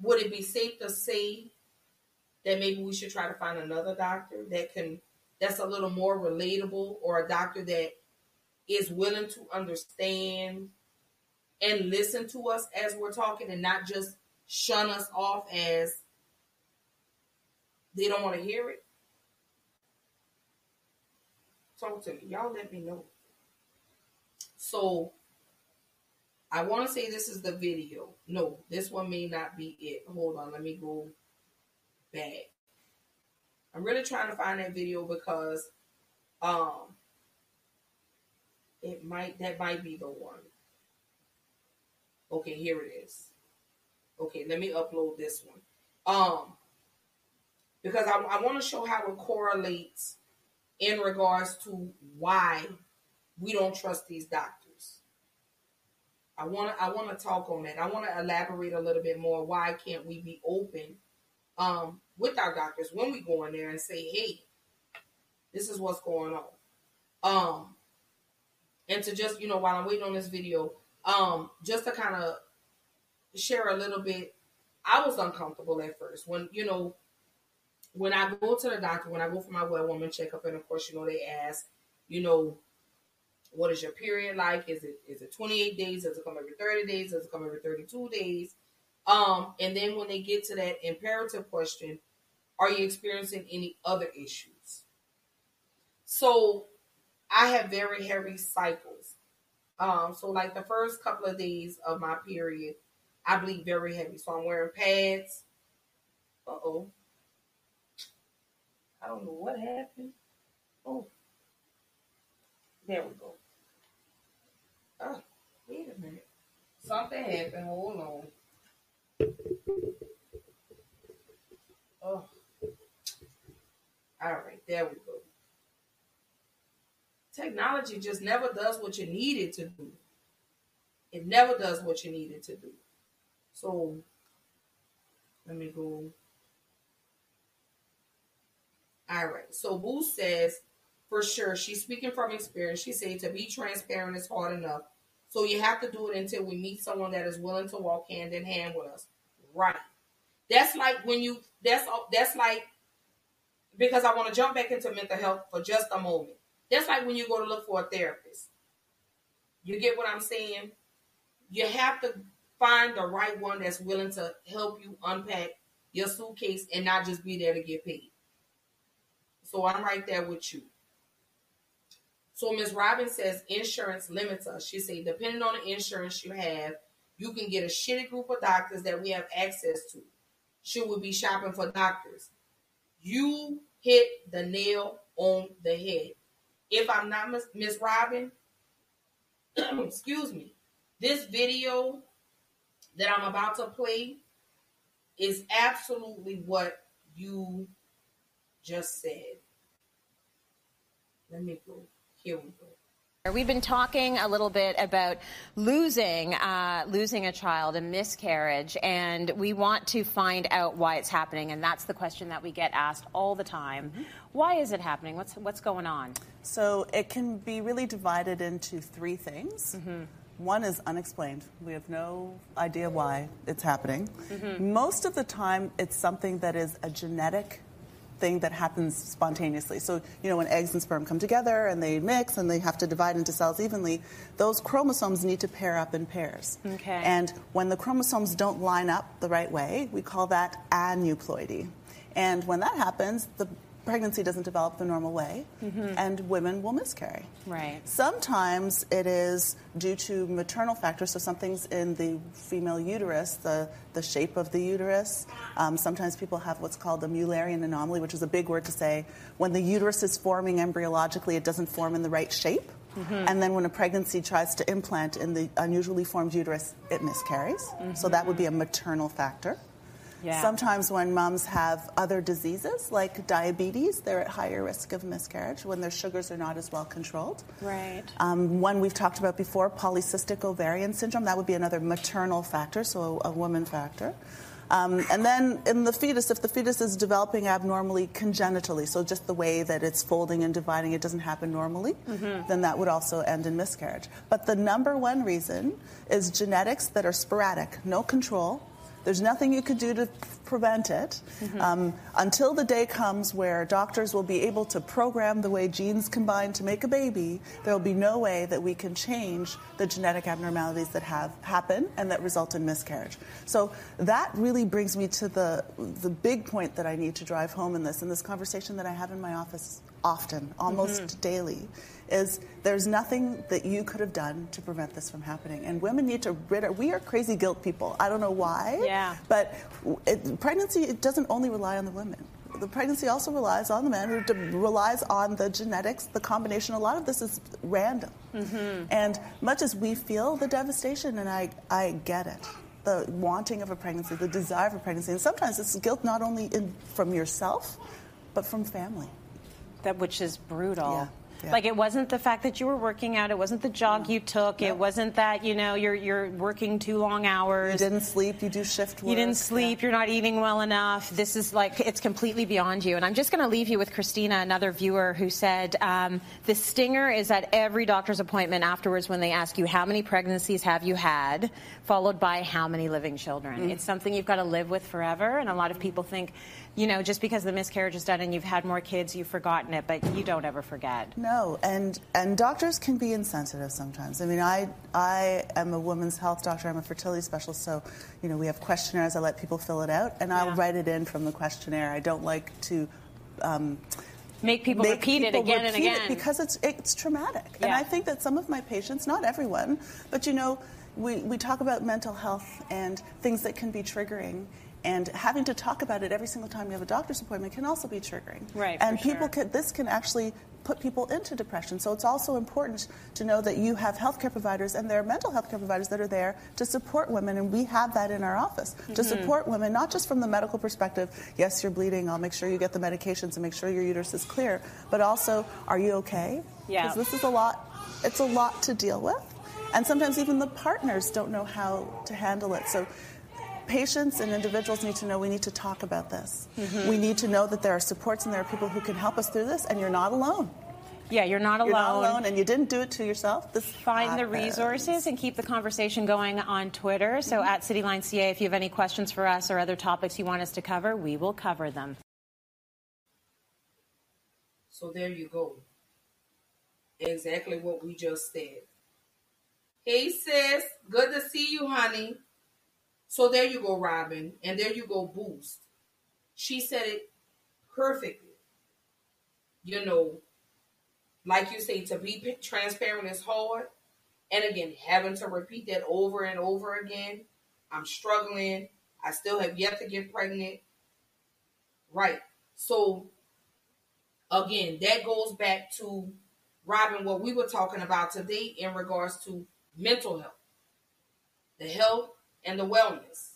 would it be safe to say that maybe we should try to find another doctor that can that's a little more relatable or a doctor that is willing to understand and listen to us as we're talking and not just shun us off as they don't want to hear it? Talk to me. Y'all let me know. So I want to say this is the video. No, this one may not be it. Hold on, let me go back. I'm really trying to find that video because um it might that might be the one. Okay, here it is. Okay, let me upload this one. Um because I, I want to show how it correlates in regards to why we don't trust these doctors. I want to I want to talk on that. I want to elaborate a little bit more. Why can't we be open um, with our doctors when we go in there and say, "Hey, this is what's going on," um, and to just you know while I'm waiting on this video, um, just to kind of share a little bit. I was uncomfortable at first when you know when I go to the doctor when I go for my well woman checkup, and of course you know they ask, you know what is your period like? Is it is it 28 days? Does it come every 30 days? Does it come every 32 days? Um, and then when they get to that imperative question, are you experiencing any other issues? So I have very heavy cycles. Um, so like the first couple of days of my period, I bleed very heavy. So I'm wearing pads. Uh oh. I don't know what happened. Oh. There we go. Oh, wait a minute. Something happened. Hold on. Oh. All right, there we go. Technology just never does what you need it to do. It never does what you need it to do. So, let me go. All right. So, Boo says for sure. She's speaking from experience. She said to be transparent is hard enough. So you have to do it until we meet someone that is willing to walk hand in hand with us. Right. That's like when you that's that's like because I want to jump back into mental health for just a moment. That's like when you go to look for a therapist. You get what I'm saying? You have to find the right one that's willing to help you unpack your suitcase and not just be there to get paid. So I'm right there with you. So Ms. Robin says insurance limits us. She say depending on the insurance you have, you can get a shitty group of doctors that we have access to. She would be shopping for doctors? You hit the nail on the head. If I'm not Miss Robin, excuse me, this video that I'm about to play is absolutely what you just said. Let me go. Here we go. We've been talking a little bit about losing, uh, losing a child, a miscarriage, and we want to find out why it's happening. And that's the question that we get asked all the time. Why is it happening? What's what's going on? So it can be really divided into three things. One is unexplained. We have no idea why it's happening. Most of the time, it's something that is a genetic thing that happens spontaneously. So, you know, when eggs and sperm come together and they mix and they have to divide into cells evenly, those chromosomes need to pair up in pairs. Okay. And when the chromosomes don't line up the right way, we call that aneuploidy. And when that happens, the pregnancy doesn't develop the normal way, mm-hmm. and women will miscarry. Right. Sometimes it is due to maternal factors, so something's in the female uterus, the, the shape of the uterus. Um, sometimes people have what's called a Mullerian anomaly, which is a big word to say when the uterus is forming embryologically, it doesn't form in the right shape. Mm-hmm. And then when a pregnancy tries to implant in the unusually formed uterus, it miscarries. Mm-hmm. So that would be a maternal factor. Yeah. Sometimes when moms have other diseases like diabetes, they're at higher risk of miscarriage when their sugars are not as well controlled. Right. Um, one we've talked about before, polycystic ovarian syndrome, that would be another maternal factor, so a, a woman factor. Um, and then in the fetus, if the fetus is developing abnormally congenitally, so just the way that it's folding and dividing, it doesn't happen normally, then that would also end in miscarriage. But the number one reason is genetics that are sporadic, no control. There's nothing you could do to prevent it um, until the day comes where doctors will be able to program the way genes combine to make a baby. There will be no way that we can change the genetic abnormalities that have happen and that result in miscarriage. So that really brings me to the the big point that I need to drive home in this, in this conversation that I have in my office often, almost daily, is there's nothing that you could have done to prevent this from happening. And women need to rid our, we are crazy guilt people. I don't know why. Yeah. But it, pregnancy, it doesn't only rely on the women. The pregnancy also relies on the men, who relies on the genetics, the combination. A lot of this is random. Mm-hmm. And much as we feel the devastation, and I, I get it, the wanting of a pregnancy, the desire for pregnancy, and sometimes it's guilt not only in, from yourself, but from family. That which is brutal. Yeah, yeah. Like it wasn't the fact that you were working out. It wasn't the jog you took. It wasn't that you know you're you're working too long hours. You didn't sleep, you do shift work. You didn't sleep. You're not eating well enough. This is like it's completely beyond you. And I'm just going to leave you with Christina, another viewer who said um, the stinger is at every doctor's appointment afterwards when they ask you how many pregnancies have you had, followed by how many living children. Mm. It's something you've got to live with forever. And a lot of people think, you know, just because the miscarriage is done and you've had more kids, you've forgotten it, but you don't ever forget. No, and and doctors can be insensitive sometimes. I mean, I I am a women's health doctor. I'm a fertility specialist, so you know we have questionnaires. I let people fill it out, and I'll write it in from the questionnaire. I don't like to. Um, Make people make repeat it people again and repeat it again. because it's it's traumatic. And I think that some of my patients, not everyone, but you know, we, we talk about mental health and things that can be triggering. And having to talk about it every single time you have a doctor's appointment can also be triggering. Right, And people sure. can, this can actually put people into depression. So it's also important to know that you have healthcare providers and there are mental health care providers that are there to support women, and we have that in our office to Mhm. support women, not just from the medical perspective. Yes, you're bleeding. I'll make sure you get the medications and make sure your uterus is clear. But also, are you okay? Yeah. Because this is a lot. It's a lot to deal with, and sometimes even the partners don't know how to handle it. So. Patients and individuals need to know we need to talk about this. Mhm. We need to know that there are supports and there are people who can help us through this, and you're not alone. Yeah, you're not alone. You're not alone, and you didn't do it to yourself. This Find the resources and keep the conversation going on Twitter. So at Cityline CA, if you have any questions for us or other topics you want us to cover, we will cover them. So there you go. Exactly what we just said. Hey sis, good to see you, honey. So there you go, Robin, and there you go, Boost. She said it perfectly. You know, like you say, to be transparent is hard. And again, having to repeat that over and over again, I'm struggling. I still have yet to get pregnant. Right. So, again, that goes back to Robin, what we were talking about today in regards to mental health, the health and the wellness.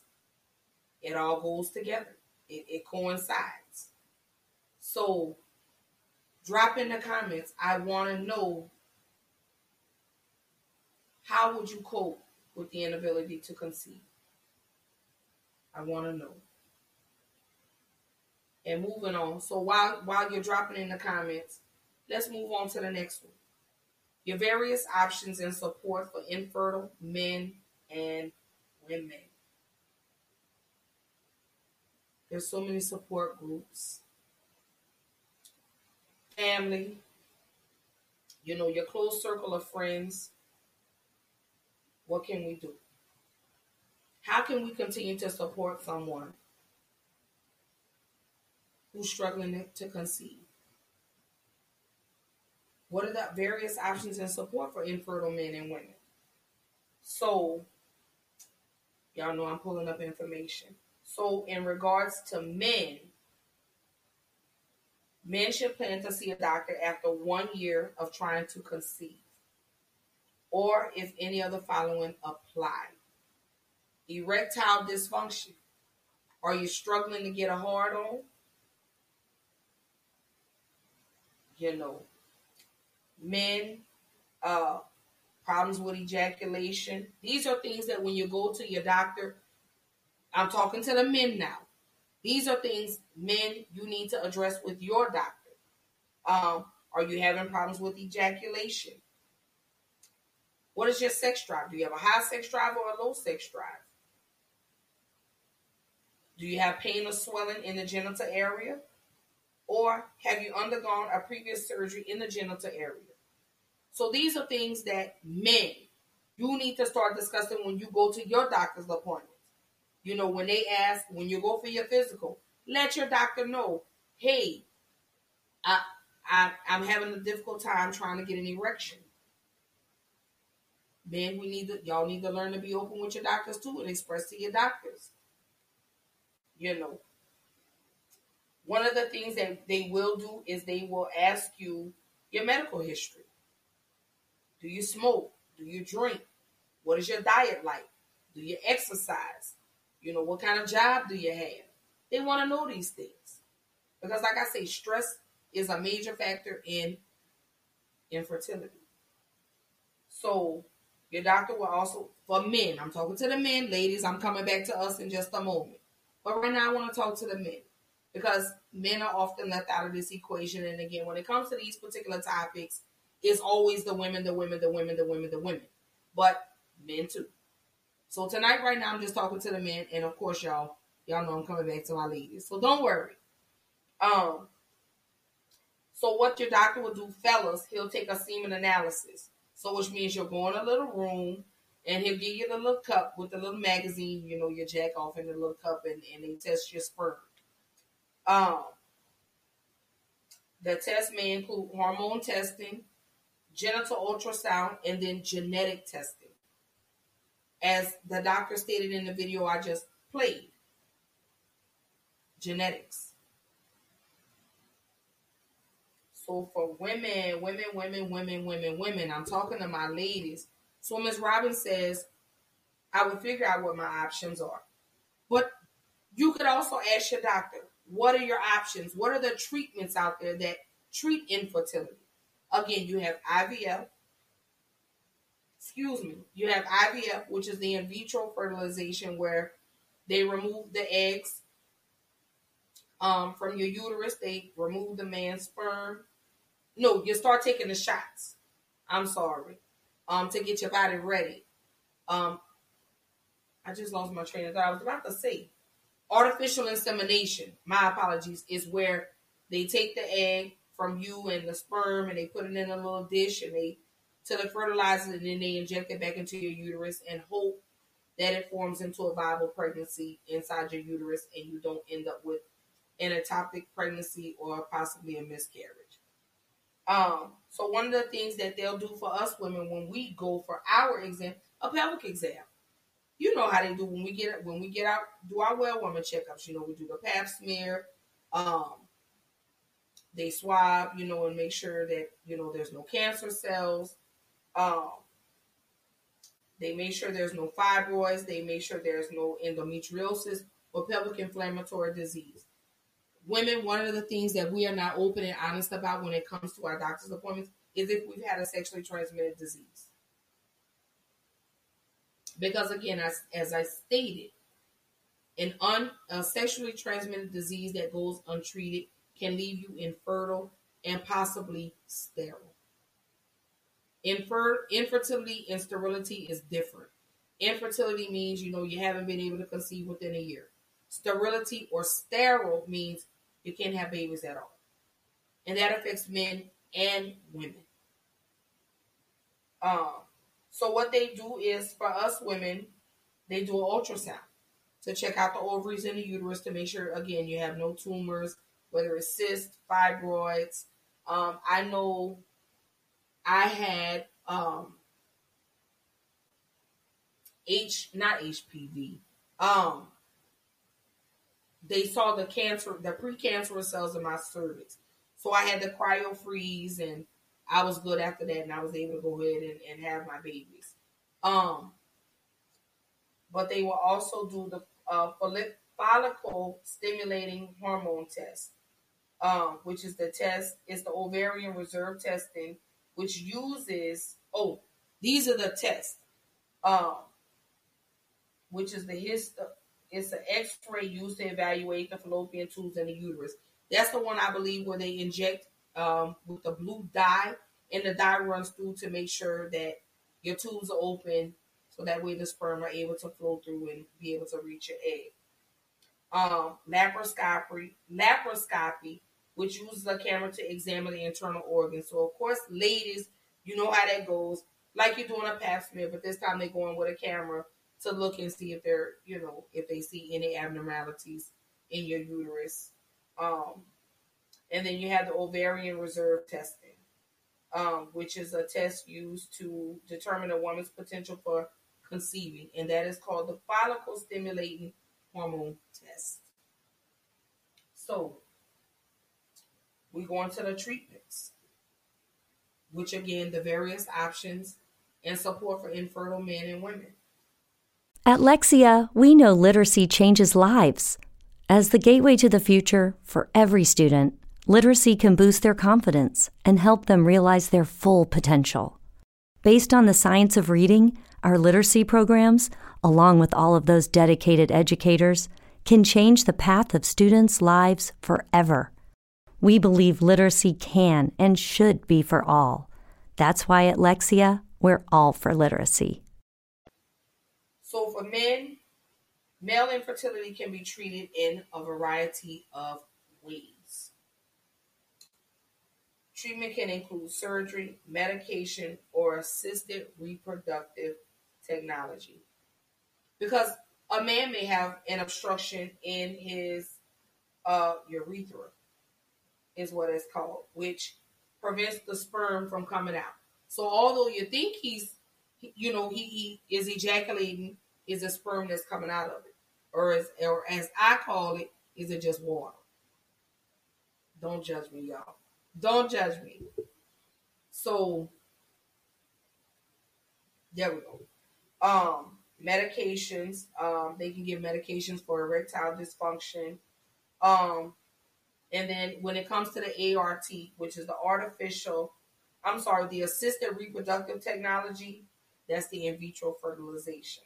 It all goes together, it, it coincides. So, drop in the comments. I want to know how would you cope with the inability to conceive? I want to know. And moving on. So while while you're dropping in the comments, let's move on to the next one. Your various options and support for infertile men and women. There's so many support groups. Family, you know, your close circle of friends. What can we do? How can we continue to support someone who's struggling to conceive? What are the various options and support for infertile men and women? So, y'all know I'm pulling up information. So, in regards to men, men should plan to see a doctor after one year of trying to conceive, or if any of the following apply erectile dysfunction. Are you struggling to get a hard on? You know, men, uh, problems with ejaculation. These are things that when you go to your doctor, I'm talking to the men now. These are things, men, you need to address with your doctor. Um, are you having problems with ejaculation? What is your sex drive? Do you have a high sex drive or a low sex drive? Do you have pain or swelling in the genital area? Or have you undergone a previous surgery in the genital area? So these are things that men, you need to start discussing when you go to your doctor's appointment. You know, when they ask, when you go for your physical, let your doctor know, hey, I, I, I'm having a difficult time trying to get an erection. Men, we need to, y'all need to learn to be open with your doctors too and express to your doctors. You know, one of the things that they will do is they will ask you your medical history. Do you smoke? Do you drink? What is your diet like? Do you exercise? You know, what kind of job do you have? They want to know these things. Because, like I say, stress is a major factor in infertility. So, your doctor will also, for men, I'm talking to the men, ladies, I'm coming back to us in just a moment. But right now, I want to talk to the men because men are often left out of this equation. And again, when it comes to these particular topics, it's always the women, the women, the women, the women, the women, but men too. So tonight, right now, I'm just talking to the men, and of course, y'all, y'all know I'm coming back to my ladies. So don't worry. Um. So what your doctor will do, fellas, he'll take a semen analysis. So which means you'll go in a little room, and he'll give you the little cup with the little magazine, you know, your jack off in the little cup, and, and they test your sperm. Um. The test may include hormone testing, genital ultrasound, and then genetic testing. As the doctor stated in the video I just played, genetics. So for women, women, women, women, women, women, I'm talking to my ladies. So Ms. Robbins says, I would figure out what my options are. But you could also ask your doctor, what are your options? What are the treatments out there that treat infertility? Again, you have IVF. Excuse me. You have IVF, which is the in vitro fertilization where they remove the eggs um, from your uterus. They remove the man's sperm. No, you start taking the shots. I'm sorry. Um, to get your body ready. Um, I just lost my train of thought. I was about to say artificial insemination. My apologies. Is where they take the egg, from you and the sperm and they put it in a little dish and they till it fertilizes and then they inject it back into your uterus and hope that it forms into a viable pregnancy inside your uterus and you don't end up with an ectopic pregnancy or possibly a miscarriage. Um, So one of the things that they'll do for us women when we go for our exam, a pelvic exam. You know how they do when we get when we get out do our well woman checkups. You know we do the Pap smear. Um, they swab, you know, and make sure that you know there's no cancer cells. Um, they make sure there's no fibroids. They make sure there's no endometriosis or pelvic inflammatory disease. Women, one of the things that we are not open and honest about when it comes to our doctor's appointments is if we've had a sexually transmitted disease. Because again, as, as I stated, an un, a sexually transmitted disease that goes untreated can leave you infertile and possibly sterile. Infer, infertility and sterility is different. Infertility means you know you haven't been able to conceive within a year. Sterility or sterile means you can't have babies at all. And that affects men and women. Um, so what they do is for us women, they do an ultrasound to check out the ovaries and the uterus to make sure again you have no tumors, whether it's cysts, fibroids. Um, I know I had um, H not HPV. Um, they saw the cancer, the precancerous cells in my cervix. So I had to cryo freeze and I was good after that and I was able to go ahead and, and have my babies. Um, but they will also do the uh, follicle stimulating hormone test, um, which is the test, is the ovarian reserve testing, which uses, oh, these are the tests, um, which is the histo, it's an X-ray used to evaluate the fallopian tubes in the uterus. That's the one I believe where they inject um, with the blue dye, and the dye runs through to make sure that your tubes are open, so that way the sperm are able to flow through and be able to reach your egg. Um, laparoscopy, laparoscopy, which uses a camera to examine the internal organs. So of course, ladies, you know how that goes. Like you're doing a pap smear, but this time they're going with a camera to look and see if they're, you know, if they see any abnormalities in your uterus. Um, and then you have the ovarian reserve testing, um, which is a test used to determine a woman's potential for conceiving, and that is called the follicle stimulating hormone test. So we go into the treatments, which again, the various options and support for infertile men and women. At Lexia, we know literacy changes lives. As the gateway to the future for every student, literacy can boost their confidence and help them realize their full potential. Based on the science of reading, our literacy programs, along with all of those dedicated educators, can change the path of students' lives forever. We believe literacy can and should be for all. That's why at Lexia, we're all for literacy. So for men, male infertility can be treated in a variety of ways. Treatment can include surgery, medication, or assisted reproductive technology. Because a man may have an obstruction in his uh, urethra, is what it's called, which prevents the sperm from coming out. So although you think he's you know, he, he is ejaculating is a sperm that's coming out of it. Or as or as I call it, is it just water? Don't judge me, y'all. Don't judge me. So there we go. Um, medications. Um, they can give medications for erectile dysfunction. Um, and then when it comes to the ART, which is the artificial, I'm sorry, the assisted reproductive technology, that's the in vitro fertilization.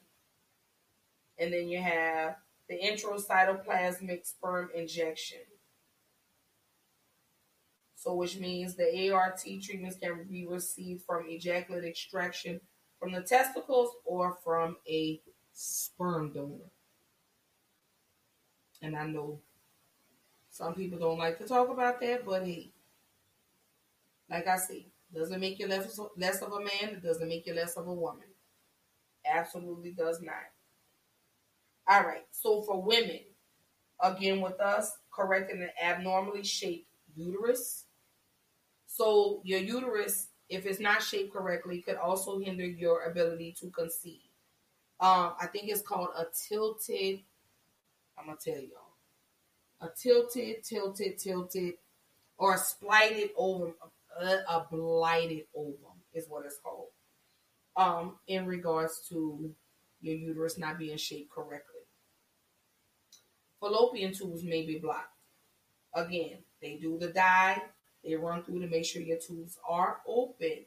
And then you have the intracytoplasmic sperm injection. So, which means the ART treatments can be received from ejaculate extraction from the testicles or from a sperm donor. And I know some people don't like to talk about that, but hey, like I say, doesn't make you less, less of a man. It doesn't make you less of a woman. Absolutely does not. All right. So for women, again with us, correcting an abnormally shaped uterus, So your uterus, if it's not shaped correctly, could also hinder your ability to conceive. Um, I think it's called a tilted. I'm gonna tell y'all, a tilted, tilted, tilted, or a splited ovum, a, blighted ovum is what it's called. Um, in regards to your uterus not being shaped correctly. Fallopian tubes may be blocked. Again, they do the dye, they run through to make sure your tubes are open.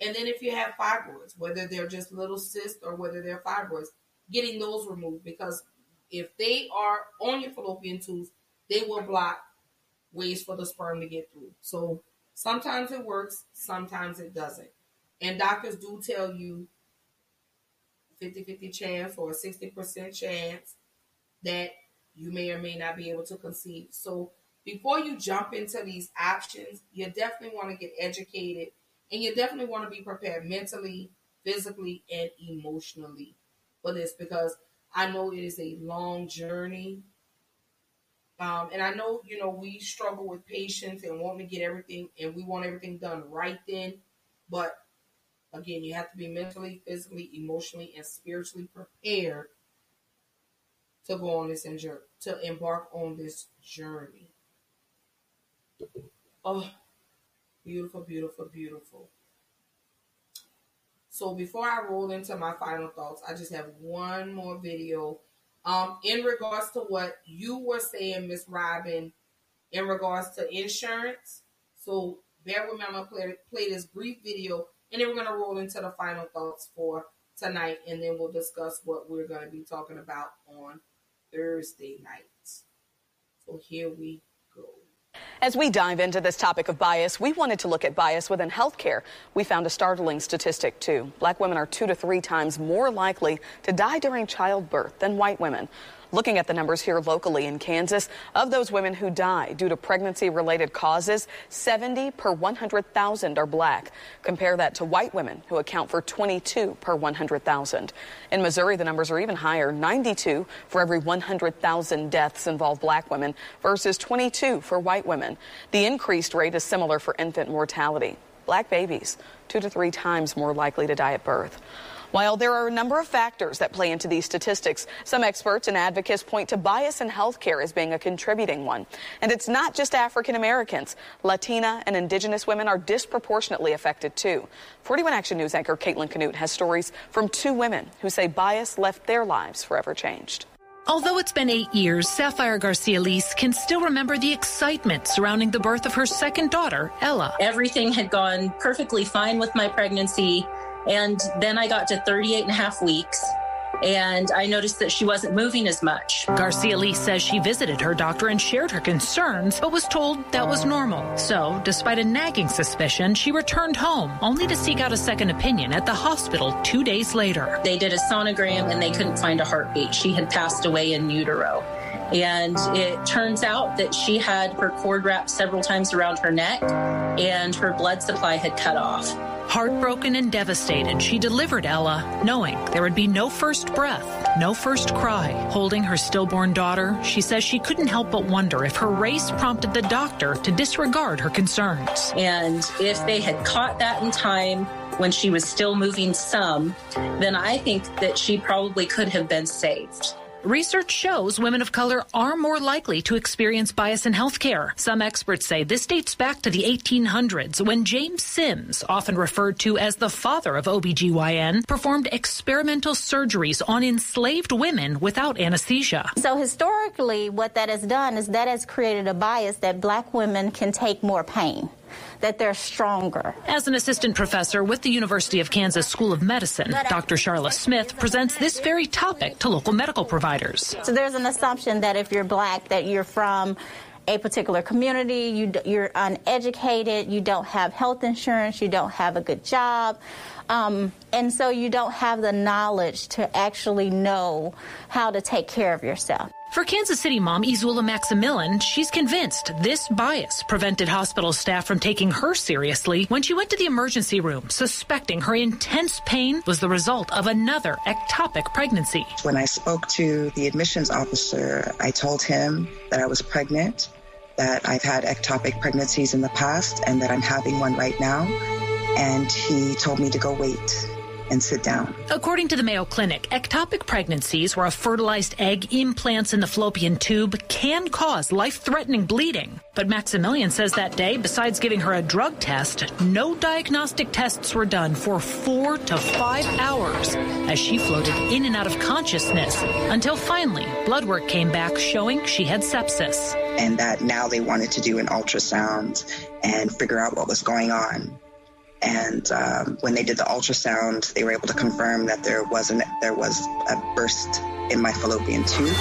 And then if you have fibroids, whether they're just little cysts or whether they're fibroids, getting those removed because if they are on your fallopian tubes, they will block ways for the sperm to get through. So sometimes it works, sometimes it doesn't. And doctors do tell you 50 50 chance or a 60% chance that you may or may not be able to conceive. So before you jump into these options, you definitely want to get educated and you definitely want to be prepared mentally, physically, and emotionally for this because I know it is a long journey. Um, and I know, you know, we struggle with patience and wanting to get everything, and we want everything done right then. But again, you have to be mentally, physically, emotionally, and spiritually prepared to go on this journey, to embark on this journey. Oh, beautiful, beautiful, beautiful. So before I roll into my final thoughts, I just have one more video. Um, in regards to what you were saying, Miss Robin, in regards to insurance. So bear with me, I'm gonna play, play this brief video, and then we're gonna roll into the final thoughts for tonight, and then we'll discuss what we're gonna be talking about on Thursday night. So here we. As we dive into this topic of bias, we wanted to look at bias within healthcare. We found a startling statistic, too. Black women are two to three times more likely to die during childbirth than white women. Looking at the numbers here locally in Kansas, of those women who die due to pregnancy related causes, 70 per 100,000 are black. Compare that to white women who account for 22 per 100,000. In Missouri, the numbers are even higher 92 for every 100,000 deaths involve black women versus 22 for white women. The increased rate is similar for infant mortality. Black babies, two to three times more likely to die at birth. While there are a number of factors that play into these statistics, some experts and advocates point to bias in healthcare as being a contributing one. And it's not just African Americans. Latina and indigenous women are disproportionately affected too. 41 Action News anchor Caitlin Knute has stories from two women who say bias left their lives forever changed. Although it's been eight years, Sapphire Garcia Lies can still remember the excitement surrounding the birth of her second daughter, Ella. Everything had gone perfectly fine with my pregnancy. And then I got to 38 and a half weeks and I noticed that she wasn't moving as much. Garcia Lee says she visited her doctor and shared her concerns, but was told that was normal. So, despite a nagging suspicion, she returned home, only to seek out a second opinion at the hospital two days later. They did a sonogram and they couldn't find a heartbeat. She had passed away in utero. And it turns out that she had her cord wrapped several times around her neck and her blood supply had cut off. Heartbroken and devastated, she delivered Ella, knowing there would be no first breath, no first cry. Holding her stillborn daughter, she says she couldn't help but wonder if her race prompted the doctor to disregard her concerns. And if they had caught that in time, when she was still moving some, then I think that she probably could have been saved. Research shows women of color are more likely to experience bias in healthcare. Some experts say this dates back to the 1800s when James Sims, often referred to as the father of OBGYN, performed experimental surgeries on enslaved women without anesthesia. So historically, what that has done is that has created a bias that black women can take more pain that they're stronger. As an assistant professor with the University of Kansas School of Medicine, Dr. Sharla Smith presents this very topic to local medical providers. So there's an assumption that if you're black, that you're from a particular community, you, you're uneducated, you don't have health insurance, you don't have a good job. Um, and so you don't have the knowledge to actually know how to take care of yourself. For Kansas City mom Izula Maximilian, she's convinced this bias prevented hospital staff from taking her seriously when she went to the emergency room, suspecting her intense pain was the result of another ectopic pregnancy. When I spoke to the admissions officer, I told him that I was pregnant that I've had ectopic pregnancies in the past and that I'm having one right now. And he told me to go wait and sit down. According to the Mayo Clinic, ectopic pregnancies where a fertilized egg implants in the fallopian tube can cause life threatening bleeding. But Maximilian says that day, besides giving her a drug test, no diagnostic tests were done for four to five hours as she floated in and out of consciousness until finally blood work came back showing she had sepsis. And that now they wanted to do an ultrasound and figure out what was going on. And um, when they did the ultrasound, they were able to confirm that there wasn't there was a burst in my fallopian tube.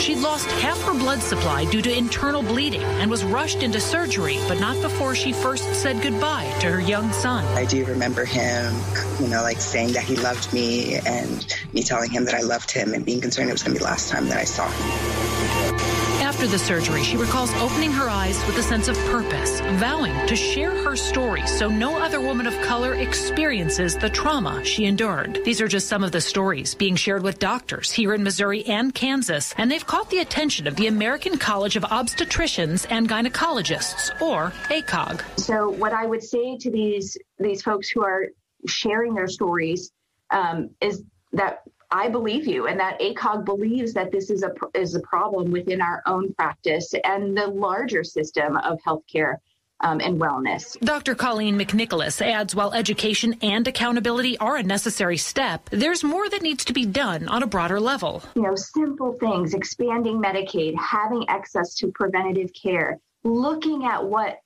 She'd lost half her blood supply due to internal bleeding and was rushed into surgery, but not before she first said goodbye to her young son. I do remember him, you know, like saying that he loved me and me telling him that I loved him and being concerned it was going to be the last time that I saw him. After the surgery, she recalls opening her eyes with a sense of purpose, vowing to share her story so no other woman of color experiences the trauma she endured. These are just some of the stories being shared with doctors here in Missouri and Kansas, and they've caught the attention of the American College of Obstetricians and Gynecologists, or ACOG. So, what I would say to these these folks who are sharing their stories um, is that I believe you, and that ACOG believes that this is a is a problem within our own practice and the larger system of healthcare. Um, and wellness. Dr. Colleen McNicholas adds while education and accountability are a necessary step, there's more that needs to be done on a broader level. You know, simple things, expanding Medicaid, having access to preventative care, looking at what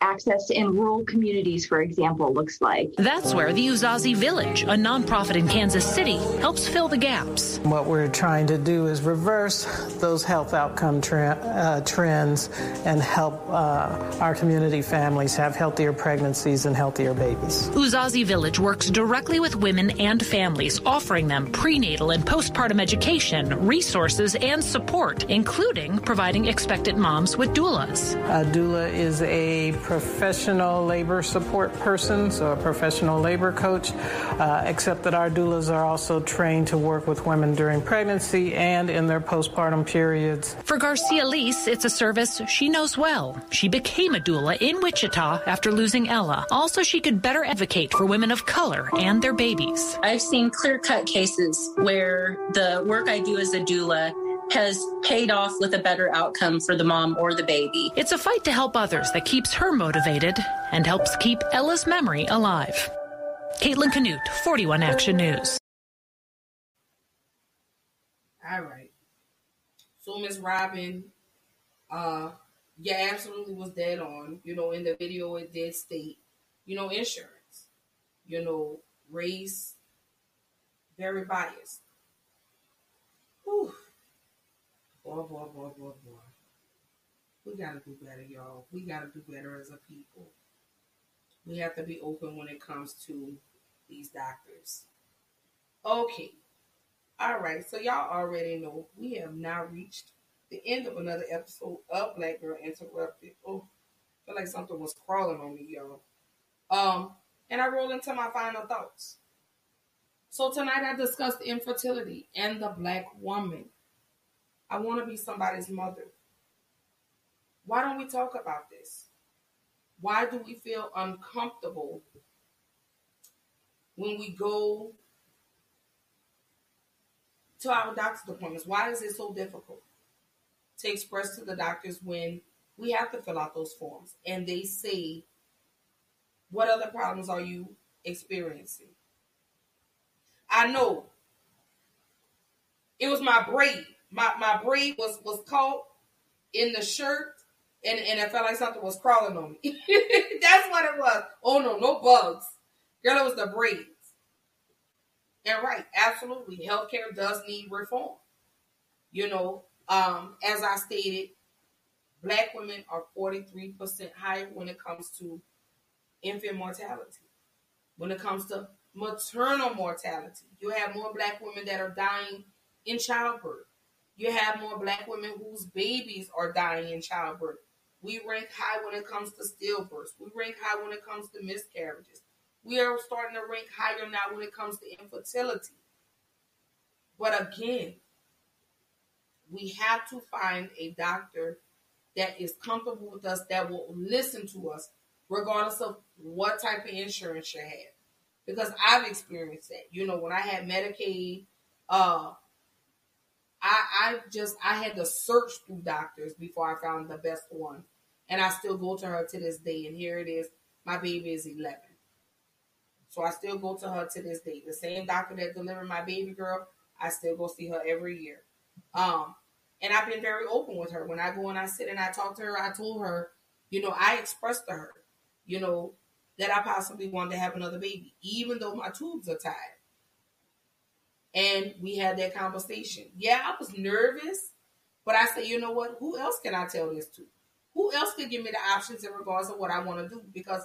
access in rural communities, for example, looks like. That's where the Uzazi Village, a nonprofit in Kansas City, helps fill the gaps. What we're trying to do is reverse those health outcome tre- uh, trends and help uh, our community families have healthier pregnancies and healthier babies. Uzazi Village works directly with women and families, offering them prenatal and postpartum education, resources, and support, including providing expectant moms with doulas. A doula is a professional labor support person, so a professional labor coach, uh, except that our doulas are also trained to work with women during pregnancy and in their postpartum periods. For Garcia Lies, it's a service she knows well. She became a doula in Wichita after losing Ella. Also, she could better advocate for women of color and their babies. I've seen clear cut cases where the work I do as a doula has paid off with a better outcome for the mom or the baby. It's a fight to help others that keeps her motivated and helps keep Ella's memory alive. Caitlin Knute, 41 Action News. All right. So Miss Robin, uh, yeah, absolutely was dead on. You know, in the video it did state, you know, insurance, you know, race, very biased. Boy, boy, boy, boy, boy. We gotta do better, y'all. We gotta do better as a people. We have to be open when it comes to these doctors. Okay. All right. So y'all already know we have now reached the end of another episode of Black Girl Interrupted. Oh, I feel like something was crawling on me, y'all. Um, and I roll into my final thoughts. So tonight I discussed infertility and the black woman. I want to be somebody's mother. Why don't we talk about this? Why do we feel uncomfortable when we go to our doctor's appointments? Why is it so difficult to express to the doctors when we have to fill out those forms and they say, What other problems are you experiencing? I know it was my braid. My my braid was was caught in the shirt and, and it felt like something was crawling on me. That's what it was. Oh no, no bugs. Girl, it was the braids. And right, absolutely, healthcare does need reform. You know, um, as I stated, black women are 43% higher when it comes to infant mortality. When it comes to maternal mortality, you have more black women that are dying in childbirth. You have more black women whose babies are dying in childbirth. We rank high when it comes to stillbirths. We rank high when it comes to miscarriages. We are starting to rank higher now when it comes to infertility. But again, we have to find a doctor that is comfortable with us, that will listen to us, regardless of what type of insurance you have. Because I've experienced that. You know, when I had Medicaid, uh, I I just I had to search through doctors before I found the best one. And I still go to her to this day. And here it is. My baby is eleven. So I still go to her to this day. The same doctor that delivered my baby girl, I still go see her every year. Um, and I've been very open with her. When I go and I sit and I talk to her, I told her, you know, I expressed to her, you know, that I possibly wanted to have another baby, even though my tubes are tied. And we had that conversation. Yeah, I was nervous, but I said, you know what? Who else can I tell this to? Who else could give me the options in regards to what I want to do? Because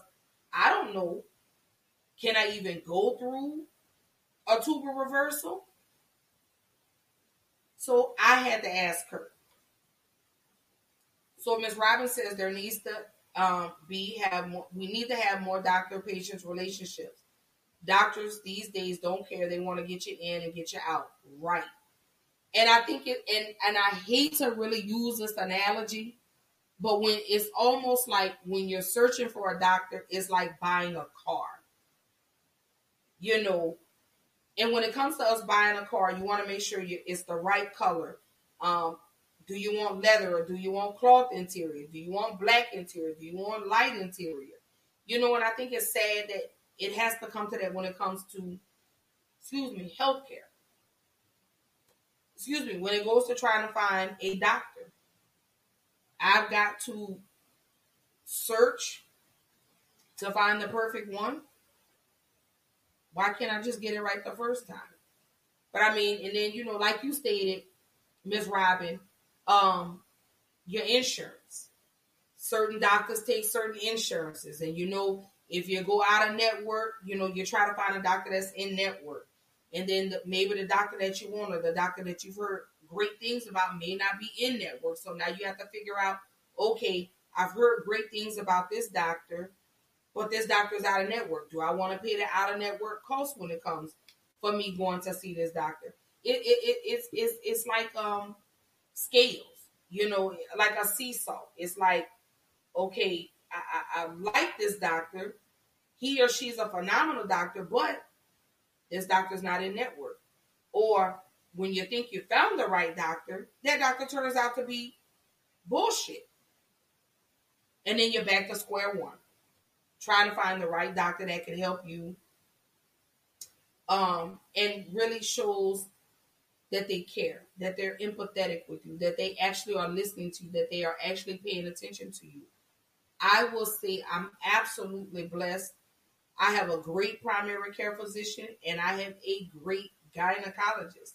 I don't know. Can I even go through a tubal reversal? So I had to ask her. So Ms. Robin says there needs to um, be have more, we need to have more doctor patients relationships. Doctors these days don't care; they want to get you in and get you out, right? And I think it, and and I hate to really use this analogy, but when it's almost like when you're searching for a doctor, it's like buying a car. You know, and when it comes to us buying a car, you want to make sure you, it's the right color. Um, do you want leather or do you want cloth interior? Do you want black interior? Do you want light interior? You know, and I think it's sad that it has to come to that when it comes to, excuse me, healthcare. Excuse me, when it goes to trying to find a doctor, I've got to search to find the perfect one. Why can't I just get it right the first time? But I mean, and then you know, like you stated, Miss Robin, um, your insurance. Certain doctors take certain insurances, and you know, if you go out of network, you know, you try to find a doctor that's in network, and then the, maybe the doctor that you want or the doctor that you've heard great things about may not be in network. So now you have to figure out, okay, I've heard great things about this doctor, but this doctor's out of network. Do I want to pay the out of network cost when it comes for me going to see this doctor? It, it, it it's, it's it's like um scales, you know, like a seesaw. It's like, okay, I, I, I like this doctor. He or she's a phenomenal doctor, but this doctor's not in network. Or when you think you found the right doctor, that doctor turns out to be bullshit. And then you're back to square one, trying to find the right doctor that can help you. Um, and really shows that they care, that they're empathetic with you, that they actually are listening to you, that they are actually paying attention to you. I will say I'm absolutely blessed. I have a great primary care physician and I have a great gynecologist,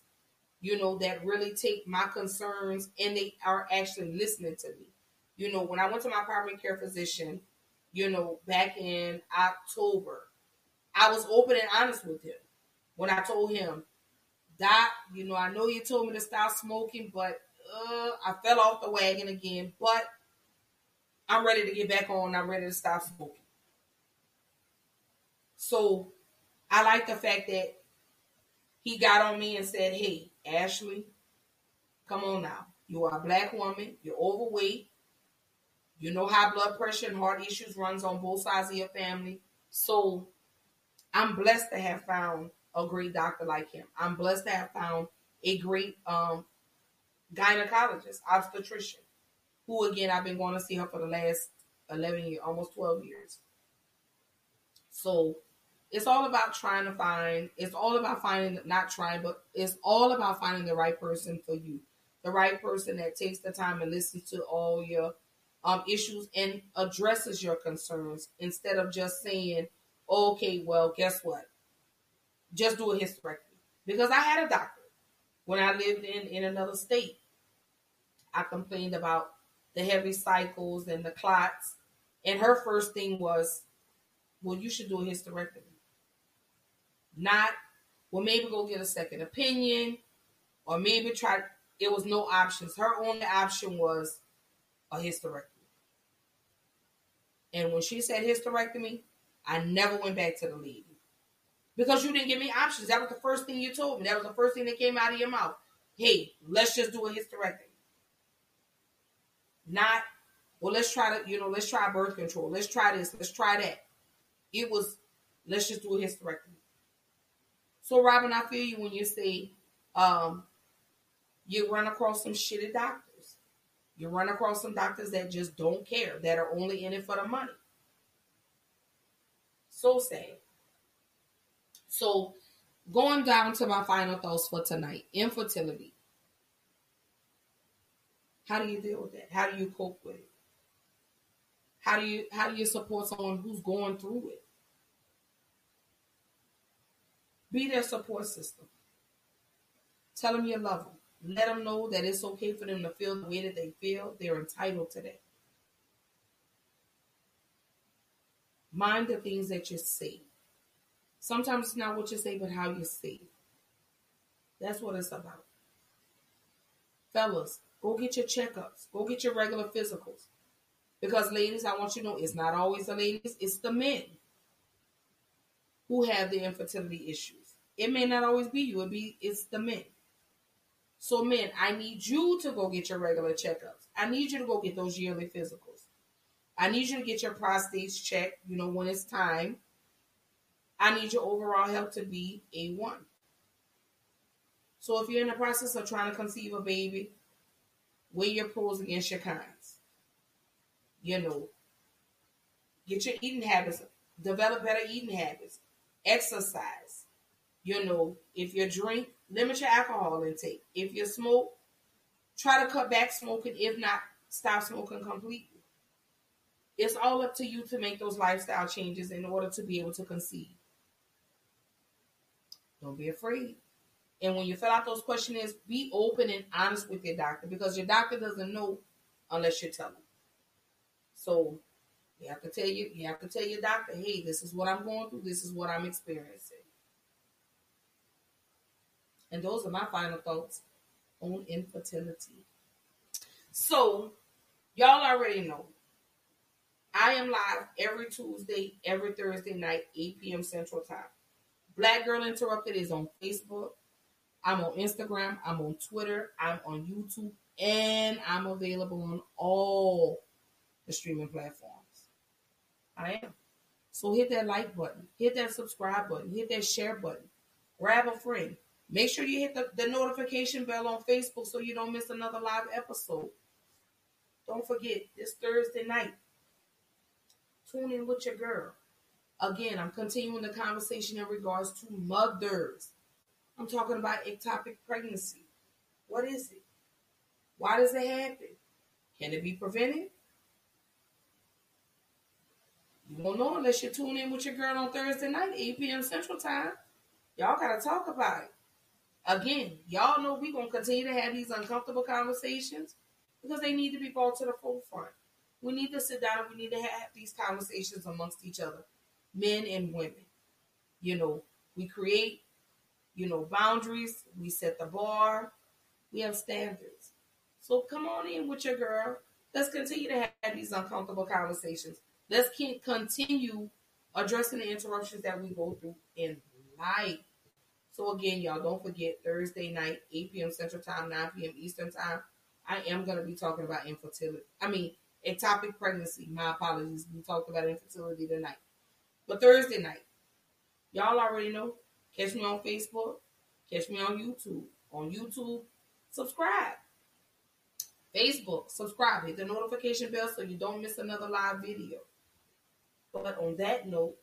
you know, that really take my concerns and they are actually listening to me. You know, when I went to my primary care physician, you know, back in October, I was open and honest with him. When I told him, Doc, you know, I know you told me to stop smoking, but uh, I fell off the wagon again. But I'm ready to get back on. I'm ready to stop smoking. So I like the fact that he got on me and said, Hey, Ashley, come on now. You are a black woman. You're overweight. You know high blood pressure and heart issues runs on both sides of your family. So I'm blessed to have found a great doctor like him. I'm blessed to have found a great um, gynecologist, obstetrician, who again I've been going to see her for the last 11 years, almost 12 years. So it's all about trying to find, it's all about finding, not trying, but it's all about finding the right person for you. The right person that takes the time and listens to all your um, issues and addresses your concerns instead of just saying, okay, well, guess what? just do a hysterectomy. Because I had a doctor when I lived in, in another state. I complained about the heavy cycles and the clots. And her first thing was, well, you should do a hysterectomy. Not, well, maybe go get a second opinion or maybe try. It was no options. Her only option was a hysterectomy. And when she said hysterectomy, I never went back to the lady because you didn't give me options. That was the first thing you told me. That was the first thing that came out of your mouth. Hey, let's just do a hysterectomy. Not, well, let's try to, you know, let's try birth control. Let's try this. Let's try that. It was, let's just do a hysterectomy. So, Robin, I feel you when you say um, you run across some shitty doctors. You run across some doctors that just don't care, that are only in it for the money. So sad. So, going down to my final thoughts for tonight infertility. How do you deal with that? How do you cope with it? How do you how do you support someone who's going through it? Be their support system. Tell them you love them. Let them know that it's okay for them to feel the way that they feel. They're entitled to that. Mind the things that you say. Sometimes it's not what you say, but how you say. That's what it's about. Fellas, go get your checkups. Go get your regular physicals. Because, ladies, I want you to know it's not always the ladies, it's the men who have the infertility issues. It may not always be you, it be it's the men. So, men, I need you to go get your regular checkups. I need you to go get those yearly physicals. I need you to get your prostates checked, you know, when it's time. I need your overall health to be A1. So if you're in the process of trying to conceive a baby, weigh your pros against your cons. You know, get your eating habits, develop better eating habits, exercise. You know, if you drink, limit your alcohol intake. If you smoke, try to cut back smoking. If not, stop smoking completely. It's all up to you to make those lifestyle changes in order to be able to conceive. Don't be afraid. And when you fill out those questionnaires, be open and honest with your doctor because your doctor doesn't know unless you tell him. So you have to tell you, you have to tell your doctor, hey, this is what I'm going through, this is what I'm experiencing. And those are my final thoughts on infertility. So, y'all already know. I am live every Tuesday, every Thursday night, 8 p.m. Central Time. Black Girl Interrupted is on Facebook. I'm on Instagram. I'm on Twitter. I'm on YouTube. And I'm available on all the streaming platforms. I am. So hit that like button, hit that subscribe button, hit that share button, grab a friend. Make sure you hit the, the notification bell on Facebook so you don't miss another live episode. Don't forget, this Thursday night, tune in with your girl. Again, I'm continuing the conversation in regards to mothers. I'm talking about ectopic pregnancy. What is it? Why does it happen? Can it be prevented? You won't know unless you tune in with your girl on Thursday night, 8 p.m. Central Time. Y'all gotta talk about it. Again, y'all know we're gonna continue to have these uncomfortable conversations because they need to be brought to the forefront. We need to sit down and we need to have these conversations amongst each other, men and women. You know, we create, you know, boundaries, we set the bar, we have standards. So come on in with your girl. Let's continue to have these uncomfortable conversations. Let's continue addressing the interruptions that we go through in life. So again, y'all don't forget Thursday night, 8 p.m. Central Time, 9 p.m. Eastern Time. I am gonna be talking about infertility. I mean, ectopic pregnancy. My apologies. We talked about infertility tonight. But Thursday night, y'all already know. Catch me on Facebook. Catch me on YouTube. On YouTube, subscribe. Facebook, subscribe. Hit the notification bell so you don't miss another live video. But on that note,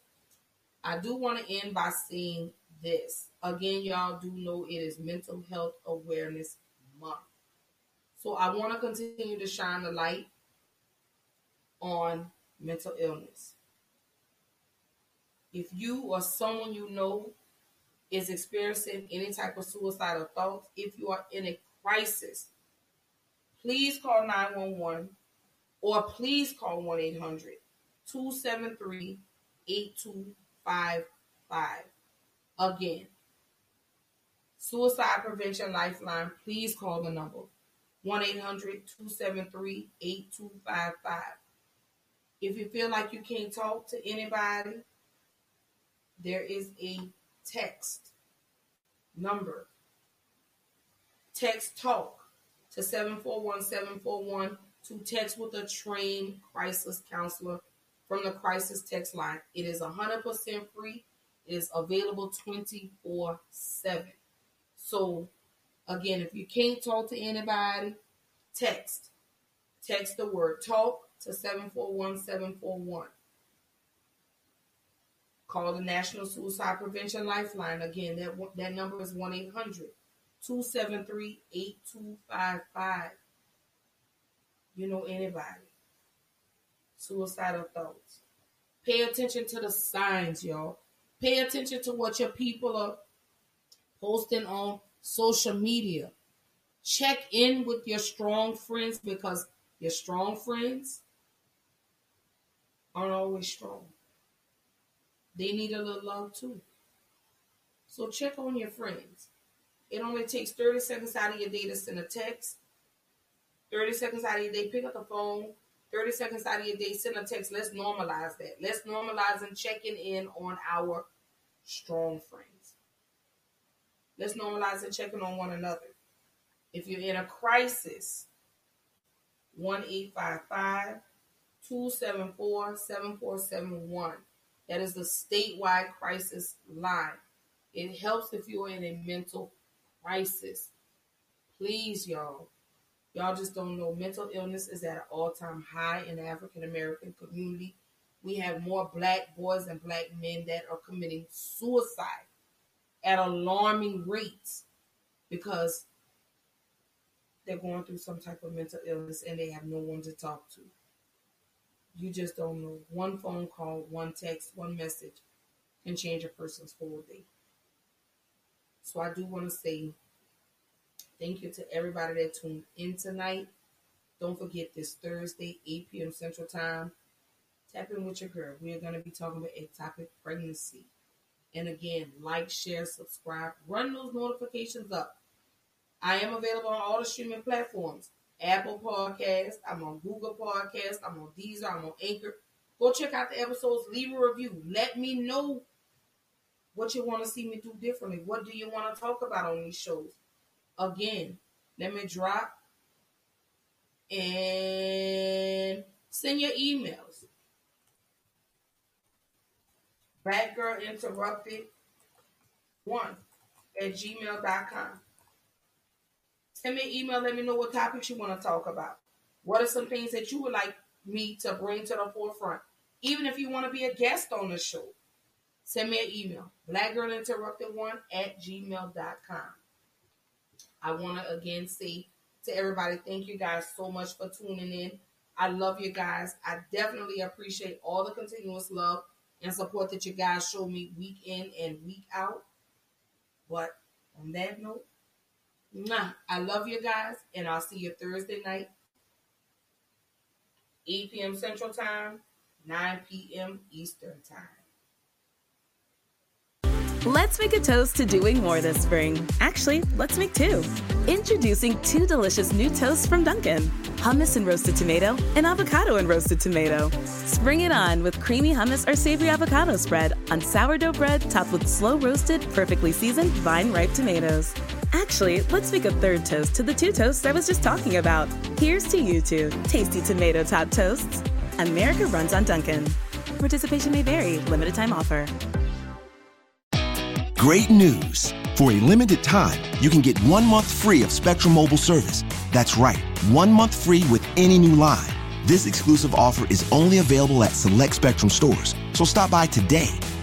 I do want to end by saying this. Again, y'all do know it is Mental Health Awareness Month. So I want to continue to shine the light on mental illness. If you or someone you know is experiencing any type of suicidal thoughts, if you are in a crisis, please call 911 or please call 1 800 273 8255. Again, Suicide Prevention Lifeline, please call the number 1 800 273 8255. If you feel like you can't talk to anybody, there is a text number. Text talk to 741 741 to text with a trained crisis counselor from the crisis text line. It is 100% free. It is available 24 7. So, again, if you can't talk to anybody, text. Text the word talk to 741 741. Call the National Suicide Prevention Lifeline. Again, that, that number is 1 800 273 8255. You know anybody. Suicidal thoughts. Pay attention to the signs, y'all. Pay attention to what your people are posting on social media. Check in with your strong friends because your strong friends aren't always strong. They need a little love too. So check on your friends. It only takes 30 seconds out of your day to send a text. 30 seconds out of your day, pick up the phone. 30 seconds out of your day, send a text. Let's normalize that. Let's normalize and checking in on our strong friends. Let's normalize and checking on one another. If you're in a crisis, 1 855 274 7471. That is the statewide crisis line. It helps if you're in a mental crisis. Please, y'all. Y'all just don't know. Mental illness is at an all time high in the African American community. We have more black boys and black men that are committing suicide at alarming rates because they're going through some type of mental illness and they have no one to talk to. You just don't know. One phone call, one text, one message can change a person's whole day. So I do want to say thank you to everybody that tuned in tonight. Don't forget this Thursday, 8 p.m. Central Time. Tap in with your girl. We are going to be talking about ectopic pregnancy. And again, like, share, subscribe, run those notifications up. I am available on all the streaming platforms. Apple Podcast, I'm on Google Podcast, I'm on Deezer, I'm on Anchor. Go check out the episodes, leave a review. Let me know what you want to see me do differently. What do you want to talk about on these shows? Again, let me drop and send your emails. Black Girl Interrupted one at gmail.com. Send me an email. Let me know what topics you want to talk about. What are some things that you would like me to bring to the forefront? Even if you want to be a guest on the show, send me an email. Blackgirlinterrupted1 at gmail.com. I want to again say to everybody, thank you guys so much for tuning in. I love you guys. I definitely appreciate all the continuous love and support that you guys show me week in and week out. But on that note. I love you guys, and I'll see you Thursday night, 8 p.m. Central Time, 9 p.m. Eastern Time. Let's make a toast to doing more this spring. Actually, let's make two. Introducing two delicious new toasts from Dunkin' hummus and roasted tomato, and avocado and roasted tomato. Spring it on with creamy hummus or savory avocado spread on sourdough bread topped with slow roasted, perfectly seasoned vine ripe tomatoes. Actually, let's make a third toast to the two toasts I was just talking about. Here's to you two tasty tomato top toasts. America runs on Dunkin'. Participation may vary, limited time offer. Great news! For a limited time, you can get one month free of Spectrum Mobile service. That's right, one month free with any new line. This exclusive offer is only available at select Spectrum stores, so stop by today.